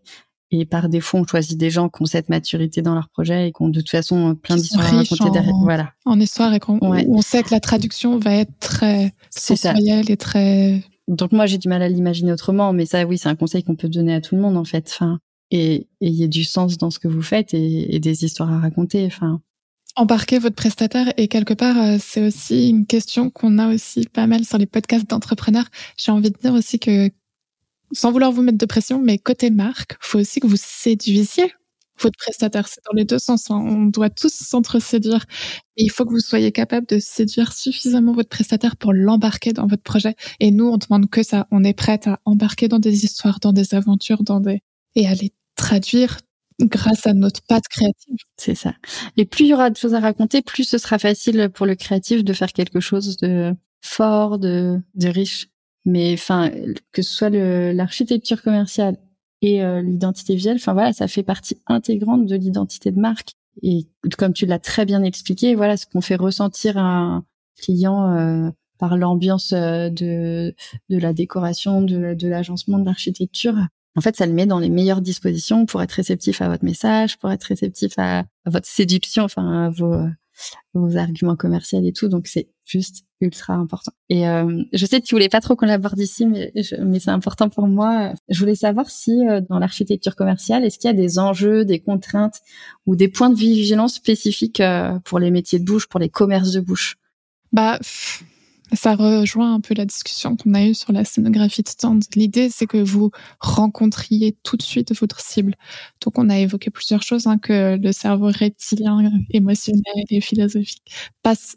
et par défaut, on choisit des gens qui ont cette maturité dans leur projet et qui ont de toute façon plein d'histoires à raconter derrière. Voilà. En histoire et qu'on on sait que la traduction va être très sensorielle et très. Donc moi, j'ai du mal à l'imaginer autrement, mais ça, oui, c'est un conseil qu'on peut donner à tout le monde en fait. Enfin, et il y a du sens dans ce que vous faites et, et des histoires à raconter. Enfin. Embarquer votre prestataire et quelque part, euh, c'est aussi une question qu'on a aussi pas mal sur les podcasts d'entrepreneurs. J'ai envie de dire aussi que sans vouloir vous mettre de pression, mais côté marque, faut aussi que vous séduisiez votre prestataire. C'est dans les deux sens. Hein. On doit tous s'entre-séduire. Et il faut que vous soyez capable de séduire suffisamment votre prestataire pour l'embarquer dans votre projet. Et nous, on demande que ça. On est prête à embarquer dans des histoires, dans des aventures, dans des, et à les traduire grâce à notre patte créative. C'est ça. Et plus il y aura de choses à raconter, plus ce sera facile pour le créatif de faire quelque chose de fort, de, de riche. Mais enfin, que ce soit l'architecture commerciale et euh, l'identité visuelle, enfin voilà, ça fait partie intégrante de l'identité de marque. Et comme tu l'as très bien expliqué, voilà ce qu'on fait ressentir à un client euh, par l'ambiance euh, de la décoration, de, l'agencement, de l'architecture. En fait, ça le met dans les meilleures dispositions pour être réceptif à votre message, pour être réceptif à, votre séduction, enfin à vos arguments commerciaux et tout. Donc c'est juste ultra important. Et euh, je sais que tu voulais pas trop qu'on l'aborde ici, mais, mais c'est important pour moi. Je voulais savoir si euh, dans l'architecture commerciale, est-ce qu'il y a des enjeux, des contraintes ou des points de vigilance spécifiques euh, pour les métiers de bouche, pour les commerces de bouche? Bah. Ça rejoint un peu la discussion qu'on a eue sur la scénographie de stand. L'idée, c'est que vous rencontriez tout de suite votre cible. Donc, on a évoqué plusieurs choses, hein, que le cerveau reptilien, émotionnel et philosophique passe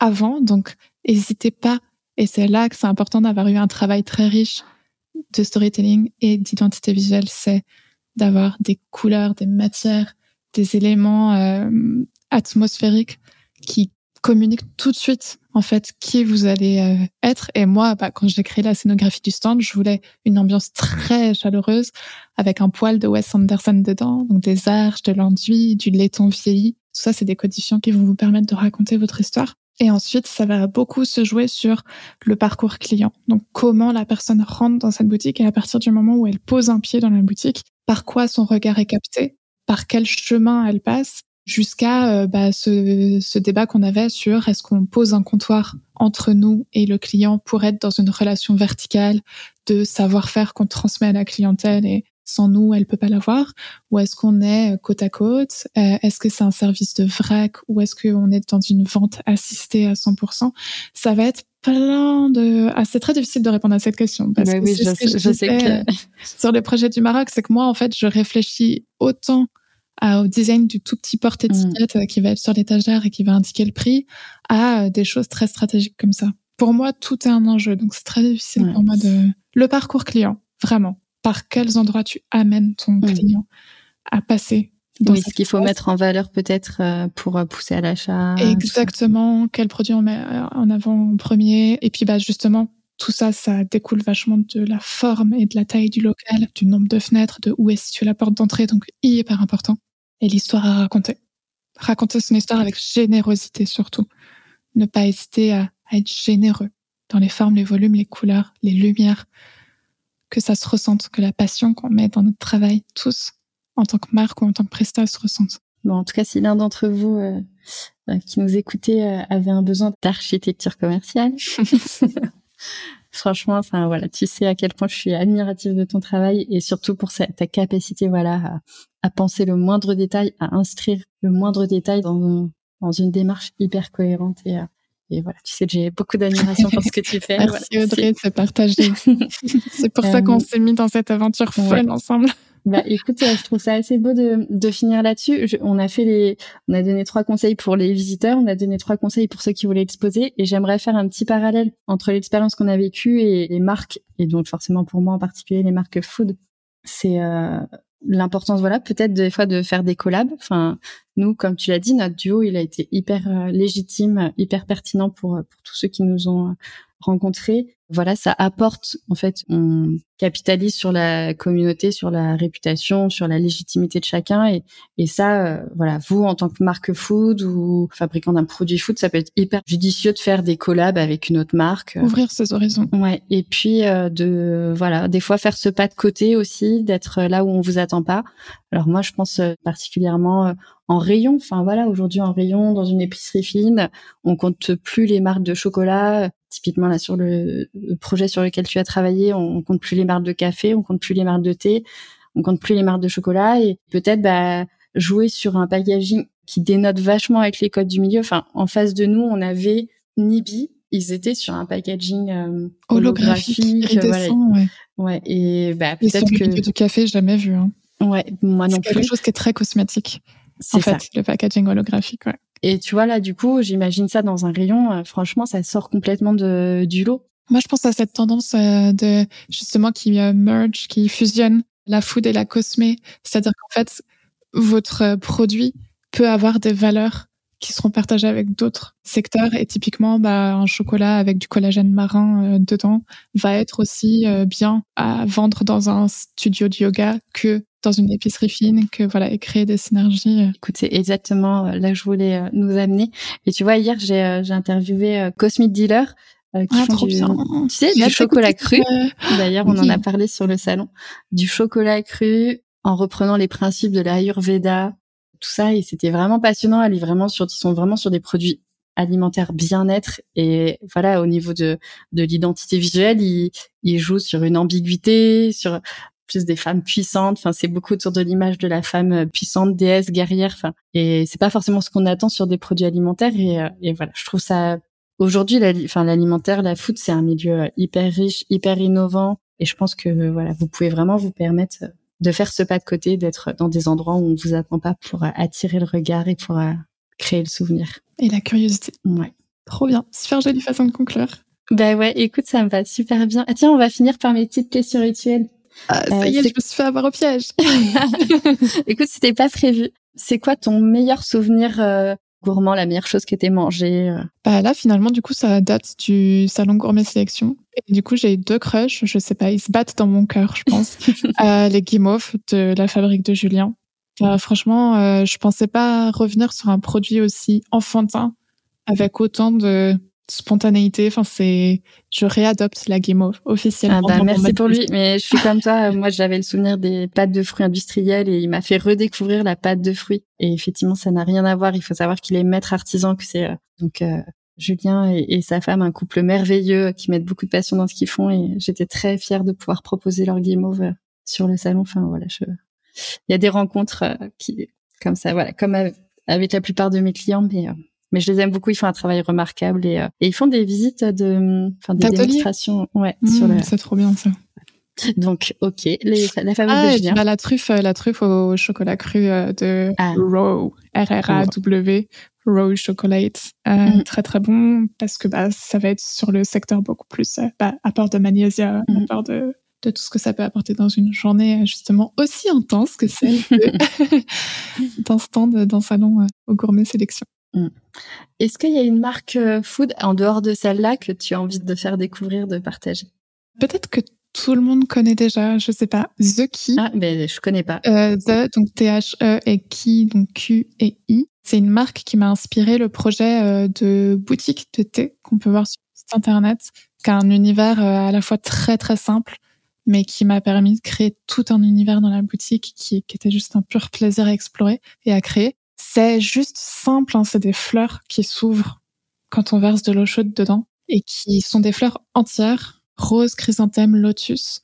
avant. Donc, n'hésitez pas. Et c'est là que c'est important d'avoir eu un travail très riche de storytelling et d'identité visuelle. C'est d'avoir des couleurs, des matières, des éléments euh, atmosphériques qui communiquent tout de suite en fait qui vous allez euh, être. Et moi, bah, quand j'ai créé la scénographie du stand, je voulais une ambiance très chaleureuse avec un poil de Wes Anderson dedans, donc des arches, de l'enduit, du laiton vieilli. Tout ça, c'est des codifiants qui vont vous permettre de raconter votre histoire. Et ensuite, ça va beaucoup se jouer sur le parcours client. Donc, comment la personne rentre dans cette boutique et à partir du moment où elle pose un pied dans la boutique, par quoi son regard est capté, par quel chemin elle passe, jusqu'à euh, bah, ce, ce, débat qu'on avait sur est-ce qu'on pose un comptoir entre nous et le client pour être dans une relation verticale de savoir-faire qu'on transmet à la clientèle et sans nous, elle peut pas l'avoir? Ou est-ce qu'on est côte à côte? Euh, Est-ce que c'est un service de vrac? Ou est-ce qu'on est dans une vente assistée à 100% Ça va être plein de... Ah, c'est très difficile de répondre à cette question. Parce bah que oui, je, sais que... Euh, sur le projet du Maroc, c'est que moi, en fait, je réfléchis autant au design du tout petit porte-étiquette mm. qui va être sur l'étagère et qui va indiquer le prix, à des choses très stratégiques comme ça. Pour moi, tout est un enjeu, donc c'est très difficile pour moi de... Le parcours client, vraiment par quels endroits tu amènes ton mm. client à passer. oui, ce qu'il faut mettre en valeur peut-être euh, pour euh, pousser à l'achat. Exactement, quel produit on met euh, en avant en premier. Et puis bah justement, tout ça, ça découle vachement de la forme et de la taille du local, du nombre de fenêtres, de où est située la porte d'entrée, donc hyper important. Et l'histoire à raconter. Raconter son histoire avec générosité surtout. Ne pas hésiter à être généreux dans les formes, les volumes, les couleurs, les lumières, que ça se ressente, que la passion qu'on met dans notre travail, tous, en tant que marque ou en tant que prestat, se ressente. Bon, en tout cas, si l'un d'entre vous euh, euh, qui nous écoutait euh, avait un besoin d'architecture commerciale, franchement, enfin voilà, tu sais à quel point je suis admirative de ton travail et surtout pour ta capacité, voilà, à, penser le moindre détail, à inscrire le moindre détail dans, dans une démarche hyper cohérente et et voilà, tu sais, j'ai beaucoup d'admiration pour ce que tu fais. Merci Audrey, c'est partagé. c'est pour ça qu'on euh, s'est mis dans cette aventure folle ensemble. Bah, écoute, euh, je trouve ça assez beau de, de finir là-dessus. On a fait les, on a donné trois conseils pour les visiteurs, on a donné trois conseils pour ceux qui voulaient exposer, et j'aimerais faire un petit parallèle entre l'expérience qu'on a vécue et les marques, et donc forcément pour moi en particulier les marques food. C'est euh, l'importance voilà peut-être des fois de faire des collabs. Enfin nous comme tu l'as dit notre duo il a été hyper euh, légitime hyper pertinent pour pour tous ceux qui nous ont rencontrés voilà, ça apporte en fait, on capitalise sur la communauté, sur la réputation, sur la légitimité de chacun et, et ça, euh, voilà, vous en tant que marque food ou fabricant d'un produit food, ça peut être hyper judicieux de faire des collabs avec une autre marque. Euh. Ouvrir ses horizons. Ouais, et puis euh, de voilà, des fois faire ce pas de côté aussi, d'être là où on vous attend pas. Alors moi, je pense particulièrement en rayon. Enfin voilà, aujourd'hui en rayon dans une épicerie fine, on compte plus les marques de chocolat. Typiquement là sur le, projet sur lequel tu as travaillé, on, compte plus les marques de café, on compte plus les marques de thé, on compte plus les marques de chocolat et peut-être bah, jouer sur un packaging qui dénote vachement avec les codes du milieu. Enfin, en face de nous, on avait Nibi. Ils étaient sur un packaging euh, holographique, voilà. ouais. ouais. Et bah peut-être que du café, jamais vu. Hein. Ouais, moi non plus. C'est quelque chose qui est très cosmétique. En fait, le packaging holographique, ouais. Et tu vois là, du coup, j'imagine ça dans un rayon. Euh, franchement, ça sort complètement de, du lot. Moi, je pense à cette tendance euh, de justement qui euh, merge, qui fusionne la food et la cosmé. C'est-à-dire qu'en fait, votre produit peut avoir des valeurs qui seront partagées avec d'autres secteurs. Et typiquement, bah, un chocolat avec du collagène marin dedans va être aussi bien à vendre dans un studio de yoga que dans une épicerie fine, que voilà, et créer des synergies. Euh. Écoute, c'est exactement euh, là que je voulais euh, nous amener. Et tu vois, hier, j'ai j'ai interviewé Cosmic Dealer. qui ah, font du, tu sais, du chocolat cru. D'ailleurs, on en a parlé sur le salon. Du chocolat cru en reprenant les principes de l'Ayurveda, tout ça. Et c'était vraiment passionnant. Elle est vraiment sur, ils sont vraiment sur des produits alimentaires bien-être et voilà au niveau de de l'identité visuelle ils, ils jouent sur une ambiguïté sur plus des femmes puissantes. Enfin, c'est beaucoup autour de l'image de la femme euh, puissante, déesse, guerrière. Enfin, et c'est pas forcément ce qu'on attend sur des produits alimentaires. Et, euh, et voilà, je trouve ça aujourd'hui, enfin, l'alimentaire, la food, c'est un milieu euh, hyper riche, hyper innovant. Et je pense que voilà, vous pouvez vraiment vous permettre de faire ce pas de côté, d'être dans des endroits où on vous attend pas pour attirer le regard et pour créer le souvenir. Et la curiosité. Ouais. Trop bien. Super jolie façon de conclure. Bah ouais, écoute, ça me va super bien. Ah tiens, on va finir par mes petites questions rituelles. Ah, ça y est, je me suis fait avoir au piège. Écoute, c'était pas prévu. C'est quoi ton meilleur souvenir euh, gourmand, la meilleure chose que t'aies mangée euh? Bah là, finalement, du coup, ça date du salon gourmet sélection. Et du coup, j'ai deux crushs. Je sais pas, ils se battent dans mon cœur, je pense. euh, les guimauves de la fabrique de Julien. Euh, franchement, euh, je pensais pas revenir sur un produit aussi enfantin avec autant de spontanéité. Enfin, c'est, je réadopte la guimauve officiellement. Ah bah, merci pour lui. Mais je suis comme toi. Moi, j'avais le souvenir des pâtes de fruits industrielles et il m'a fait redécouvrir la pâte de fruits. Et effectivement, ça n'a rien à voir. Il faut savoir qu'il est maître artisan, que c'est euh, donc euh, Julien et, sa femme, un couple merveilleux qui mettent beaucoup de passion dans ce qu'ils font. Et j'étais très fière de pouvoir proposer leur guimauve sur le salon. Enfin voilà, je... il y a des rencontres qui comme ça, voilà, comme avec la plupart de mes clients, mais mais je les aime beaucoup. Ils font un travail remarquable et, et ils font des visites de, enfin des démonstrations, ouais, sur mmh, C'est trop bien ça. Donc, ok, les, la ah, de Julien. Bah, la truffe, la truffe au chocolat cru de ah. Row, R-R-A-W, Row Chocolate. Euh, mm. Très, très bon parce que bah, ça va être sur le secteur beaucoup plus euh, bah, apport de magnésium, mm. apport de, de tout ce que ça peut apporter dans une journée justement aussi intense que celle d'un stand d'un salon euh, au gourmet sélection. Mm. Est-ce qu'il y a une marque food en dehors de celle-là que tu as envie de faire découvrir, de partager? Peut-être que tout le monde connaît déjà, je sais pas, The Key. Ah, ben je connais pas. Euh, the, donc T-H-E et Key, donc Q et I. C'est une marque qui m'a inspiré le projet euh, de boutique de thé qu'on peut voir sur le site internet, qui a un univers euh, à la fois très très simple, mais qui m'a permis de créer tout un univers dans la boutique qui, qui était juste un pur plaisir à explorer et à créer. C'est juste simple, hein, c'est des fleurs qui s'ouvrent quand on verse de l'eau chaude dedans et qui sont des fleurs entières rose, chrysanthème, lotus.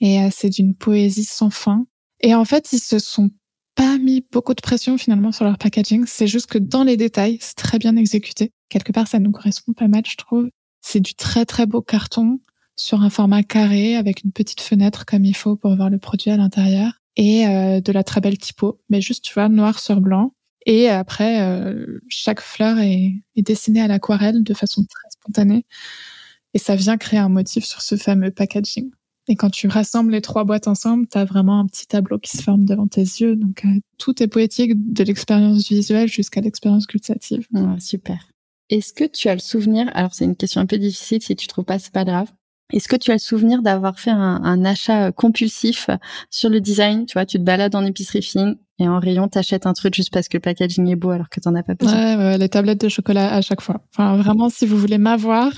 Et euh, c'est d'une poésie sans fin. Et en fait, ils se sont pas mis beaucoup de pression finalement sur leur packaging. C'est juste que dans les détails, c'est très bien exécuté. Quelque part, ça nous correspond pas mal, je trouve. C'est du très très beau carton sur un format carré avec une petite fenêtre comme il faut pour voir le produit à l'intérieur et euh, de la très belle typo, mais juste tu vois noir sur blanc. Et après, euh, chaque fleur est, est dessinée à l'aquarelle de façon très spontanée. Et ça vient créer un motif sur ce fameux packaging. Et quand tu rassembles les trois boîtes ensemble, tu as vraiment un petit tableau qui se forme devant tes yeux. Donc, euh, tout est poétique de l'expérience visuelle jusqu'à l'expérience gustative. super. Est-ce que tu as le souvenir, alors c'est une question un peu difficile, si tu trouves pas, c'est pas grave, est-ce que tu as le souvenir d'avoir fait un, un, achat compulsif sur le design? Tu vois, tu te balades en épicerie fine et en rayon, t'achètes un truc juste parce que le packaging est beau alors que t'en as pas besoin. Ouais, ouais, les tablettes de chocolat à chaque fois. Enfin, vraiment, si vous voulez m'avoir,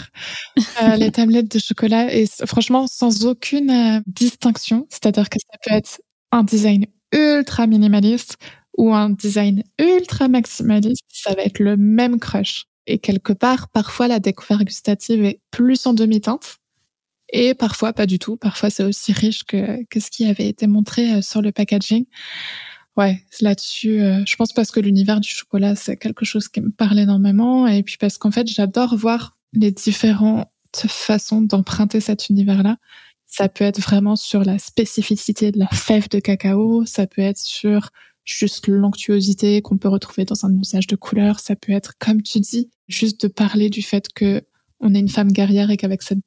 euh, les tablettes de chocolat et franchement, sans aucune euh, distinction. C'est-à-dire que ça peut être un design ultra minimaliste ou un design ultra maximaliste. Ça va être le même crush. Et quelque part, parfois, la découverte gustative est plus en demi-teinte et parfois pas du tout. Parfois, c'est aussi riche que, que ce qui avait été montré euh, sur le packaging. Ouais, là-dessus, euh, je pense parce que l'univers du chocolat, c'est quelque chose qui me parle énormément. Et puis parce qu'en fait, j'adore voir les différentes façons d'emprunter cet univers-là. Ça peut être vraiment sur la spécificité de la fève de cacao, ça peut être sur juste l'onctuosité qu'on peut retrouver dans un usage de couleur, ça peut être, comme tu dis, juste de parler du fait que on est une femme guerrière et qu'avec cette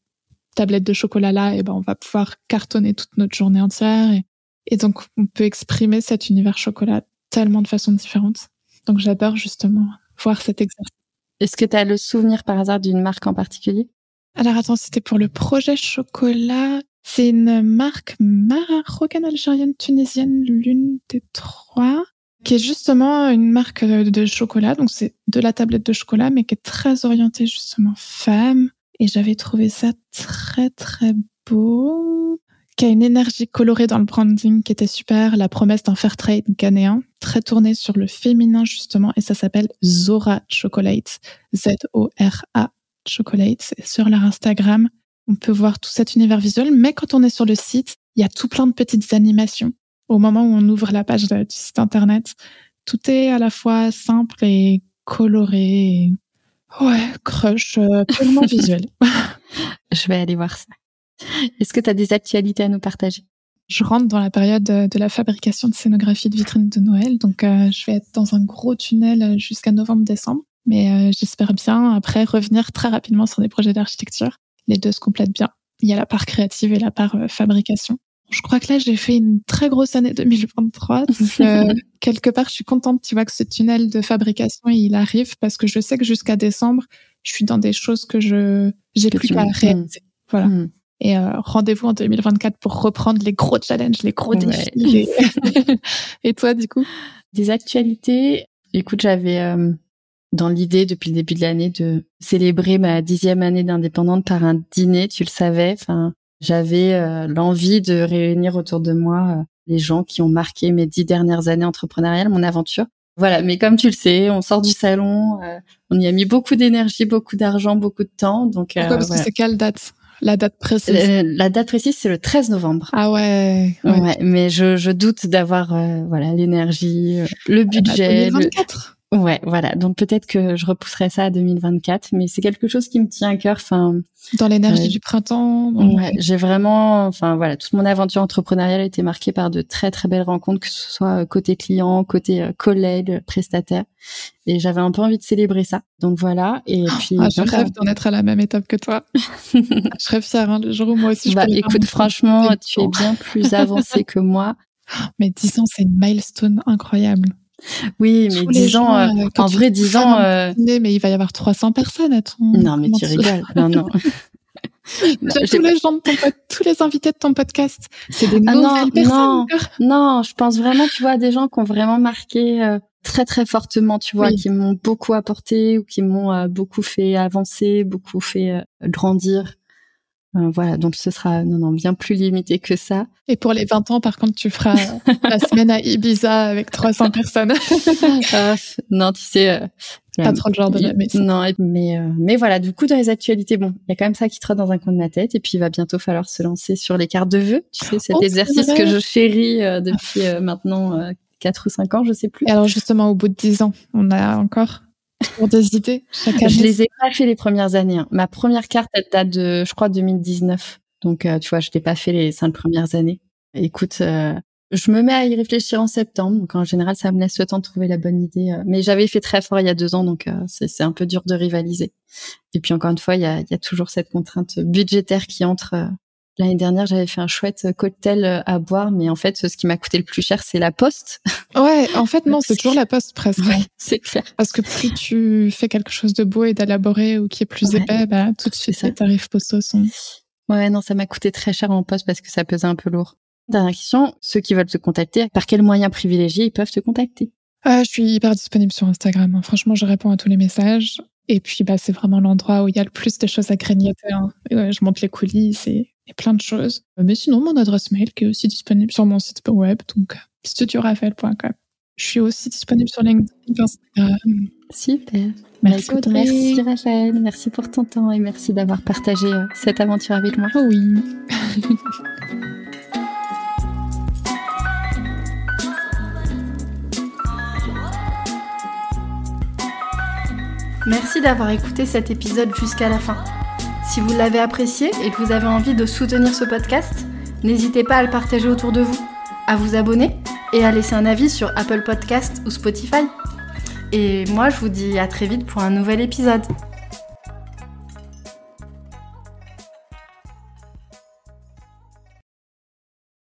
tablette de chocolat là, et ben on va pouvoir cartonner toute notre journée entière. Et, et donc on peut exprimer cet univers chocolat tellement de façons différentes. Donc j'adore justement voir cet exercice. Est-ce que tu as le souvenir par hasard d'une marque en particulier? Alors attends, c'était pour le projet chocolat. C'est une marque marocaine, algérienne, tunisienne, l'une des trois, qui est justement une marque de chocolat. Donc c'est de la tablette de chocolat, mais qui est très orientée justement femme, et j'avais trouvé ça très très beau, qui a une énergie colorée dans le branding qui était super, la promesse d'un fair trade ghanéen, très tourné sur le féminin justement, et ça s'appelle Zora Chocolate, Z-O-R-A Chocolate, sur leur Instagram. On peut voir tout cet univers visuel, mais quand on est sur le site, il y a tout plein de petites animations. Au moment où on ouvre la page du site internet, tout est à la fois simple et coloré. Ouais, crush euh, purement visuel. Je vais aller voir ça. Est-ce que tu as des actualités à nous partager? Je rentre dans la période de la fabrication de scénographie de vitrines de Noël, donc euh, je vais être dans un gros tunnel jusqu'à novembre-décembre. Mais euh, j'espère bien après revenir très rapidement sur des projets d'architecture. Les deux se complètent bien. Il y a la part créative et la part fabrication. Je crois que là, j'ai fait une très grosse année 2023. Donc, euh, quelque part, je suis contente, tu vois, que ce tunnel de fabrication, il arrive parce que je sais que jusqu'à décembre, je suis dans des choses que je j'ai plus qu'à réaliser. Voilà. Hmm. Et euh, rendez-vous en 2024 pour reprendre les gros challenges, les gros défis. Et toi, du coup? Des actualités. Écoute, j'avais euh, dans l'idée depuis le début de l'année de célébrer ma dixième année d'indépendante par un dîner. Tu le savais. Enfin, j'avais euh, l'envie de réunir autour de moi euh, les gens qui ont marqué mes dix dernières années entrepreneuriales, mon aventure. Voilà, mais comme tu le sais, on sort du salon, euh, on y a mis beaucoup d'énergie, beaucoup d'argent, beaucoup de temps. Donc, Pourquoi? Parce que c'est quelle date? La date précise? Euh, La date précise, c'est le 13 novembre. Ah ouais. Ouais, ouais. mais je, je doute d'avoir euh, voilà l'énergie, euh, le Ah bah, budget. le- 2024. Ouais, voilà. Donc peut-être que je repousserai ça à 2024, mais c'est quelque chose qui me tient à cœur. Enfin, Dans l'énergie Ouais. du printemps. dans- ouais, j'ai vraiment, enfin voilà, toute mon aventure entrepreneuriale a été marquée par de très très belles rencontres, que ce soit euh, côté client, côté euh, collègue, euh, prestataire, et j'avais un peu envie de célébrer ça. Donc voilà. Et puis, Ah, je rêve d'en être à la même étape que toi. je serais fière hein, le jour où moi aussi je bah, écoute, franchement, tu es bien plus avancé que moi. Mais 10 ans, c'est une milestone incroyable. Oui, mais Tous les 10 ans, gens, euh, euh, en vrai, fais 10 faire ans. euh, mais il va y avoir 300 personnes à ton. Non, mais tu rigoles. Non, non. Non, Tous les gens de ton pod- tous les invités de ton podcast, c'est des Ah nouvelles non, personnes. non. Non, je pense vraiment, tu vois, à des gens qui ont vraiment marqué euh, très très fortement, tu vois, Oui. qui m'ont beaucoup apporté ou qui m'ont euh, beaucoup fait avancer, beaucoup fait euh, grandir. Euh, voilà, donc ce sera non non bien plus limité que ça. Et pour les 20 ans, par contre, tu feras la semaine à Ibiza avec 300 personnes. Euh, non, tu sais. euh, Pas euh, trop le genre de maison. Non, et- mais euh, mais voilà, du coup dans les actualités, bon, il y a quand même ça qui trotte dans un coin de ma tête, et puis il va bientôt falloir se lancer sur les cartes de vœux. Tu sais, cet Oh, exercice que je chéris euh, depuis euh, maintenant euh, quatre ou cinq ans, je sais plus. Et alors, justement, au bout de 10 ans, on a encore toujours des idées chaque année. Je les ai pas fait les premières années. hein. Ma première carte, elle date de, je crois, 2019. Donc, euh, tu vois, je l'ai pas fait les cinq premières années. Écoute, euh, je me mets à y réfléchir en septembre. Donc, en général, ça me laisse le temps de trouver la bonne idée. euh. Mais j'avais fait très fort il y a deux ans, donc c'est un peu dur de rivaliser. Et puis, encore une fois, il y a, il y a toujours cette contrainte budgétaire qui entre. Euh. L'année dernière, j'avais fait un chouette cocktail euh, à boire, mais en fait, ce qui m'a coûté le plus cher, c'est la poste. Ouais, en fait, non, c'est toujours la poste presque. c'est clair. Parce que plus tu fais quelque chose de beau et d'élaboré ou qui est plus Ouais. épais, bah, tout de suite, ça. les tarifs postaux sont. Ouais, non, ça m'a coûté très cher en poste parce que ça pesait un peu lourd. Dernière question, ceux qui veulent te contacter, par quels moyens privilégiés ils peuvent te contacter? Euh, je suis hyper disponible sur Instagram. hein. Franchement, je réponds à tous les messages. Et puis, bah, c'est vraiment l'endroit où il y a le plus de choses à grignoter. hein. Ouais, je monte les coulisses et, et plein de choses. Euh, Mais sinon, mon adresse mail qui est aussi disponible sur mon site web, donc euh, studiorafael.com. Je suis aussi disponible sur LinkedIn, Instagram. Super. Merci, Bah, écoute, Audrey. merci Raphaël, merci pour ton temps et merci d'avoir partagé euh, cette aventure avec moi. Oh oui. Merci d'avoir écouté cet épisode jusqu'à la fin. Si vous l'avez apprécié et que vous avez envie de soutenir ce podcast, n'hésitez pas à le partager autour de vous, à vous abonner et à laisser un avis sur Apple Podcast ou Spotify. Et moi, je vous dis à très vite pour un nouvel épisode.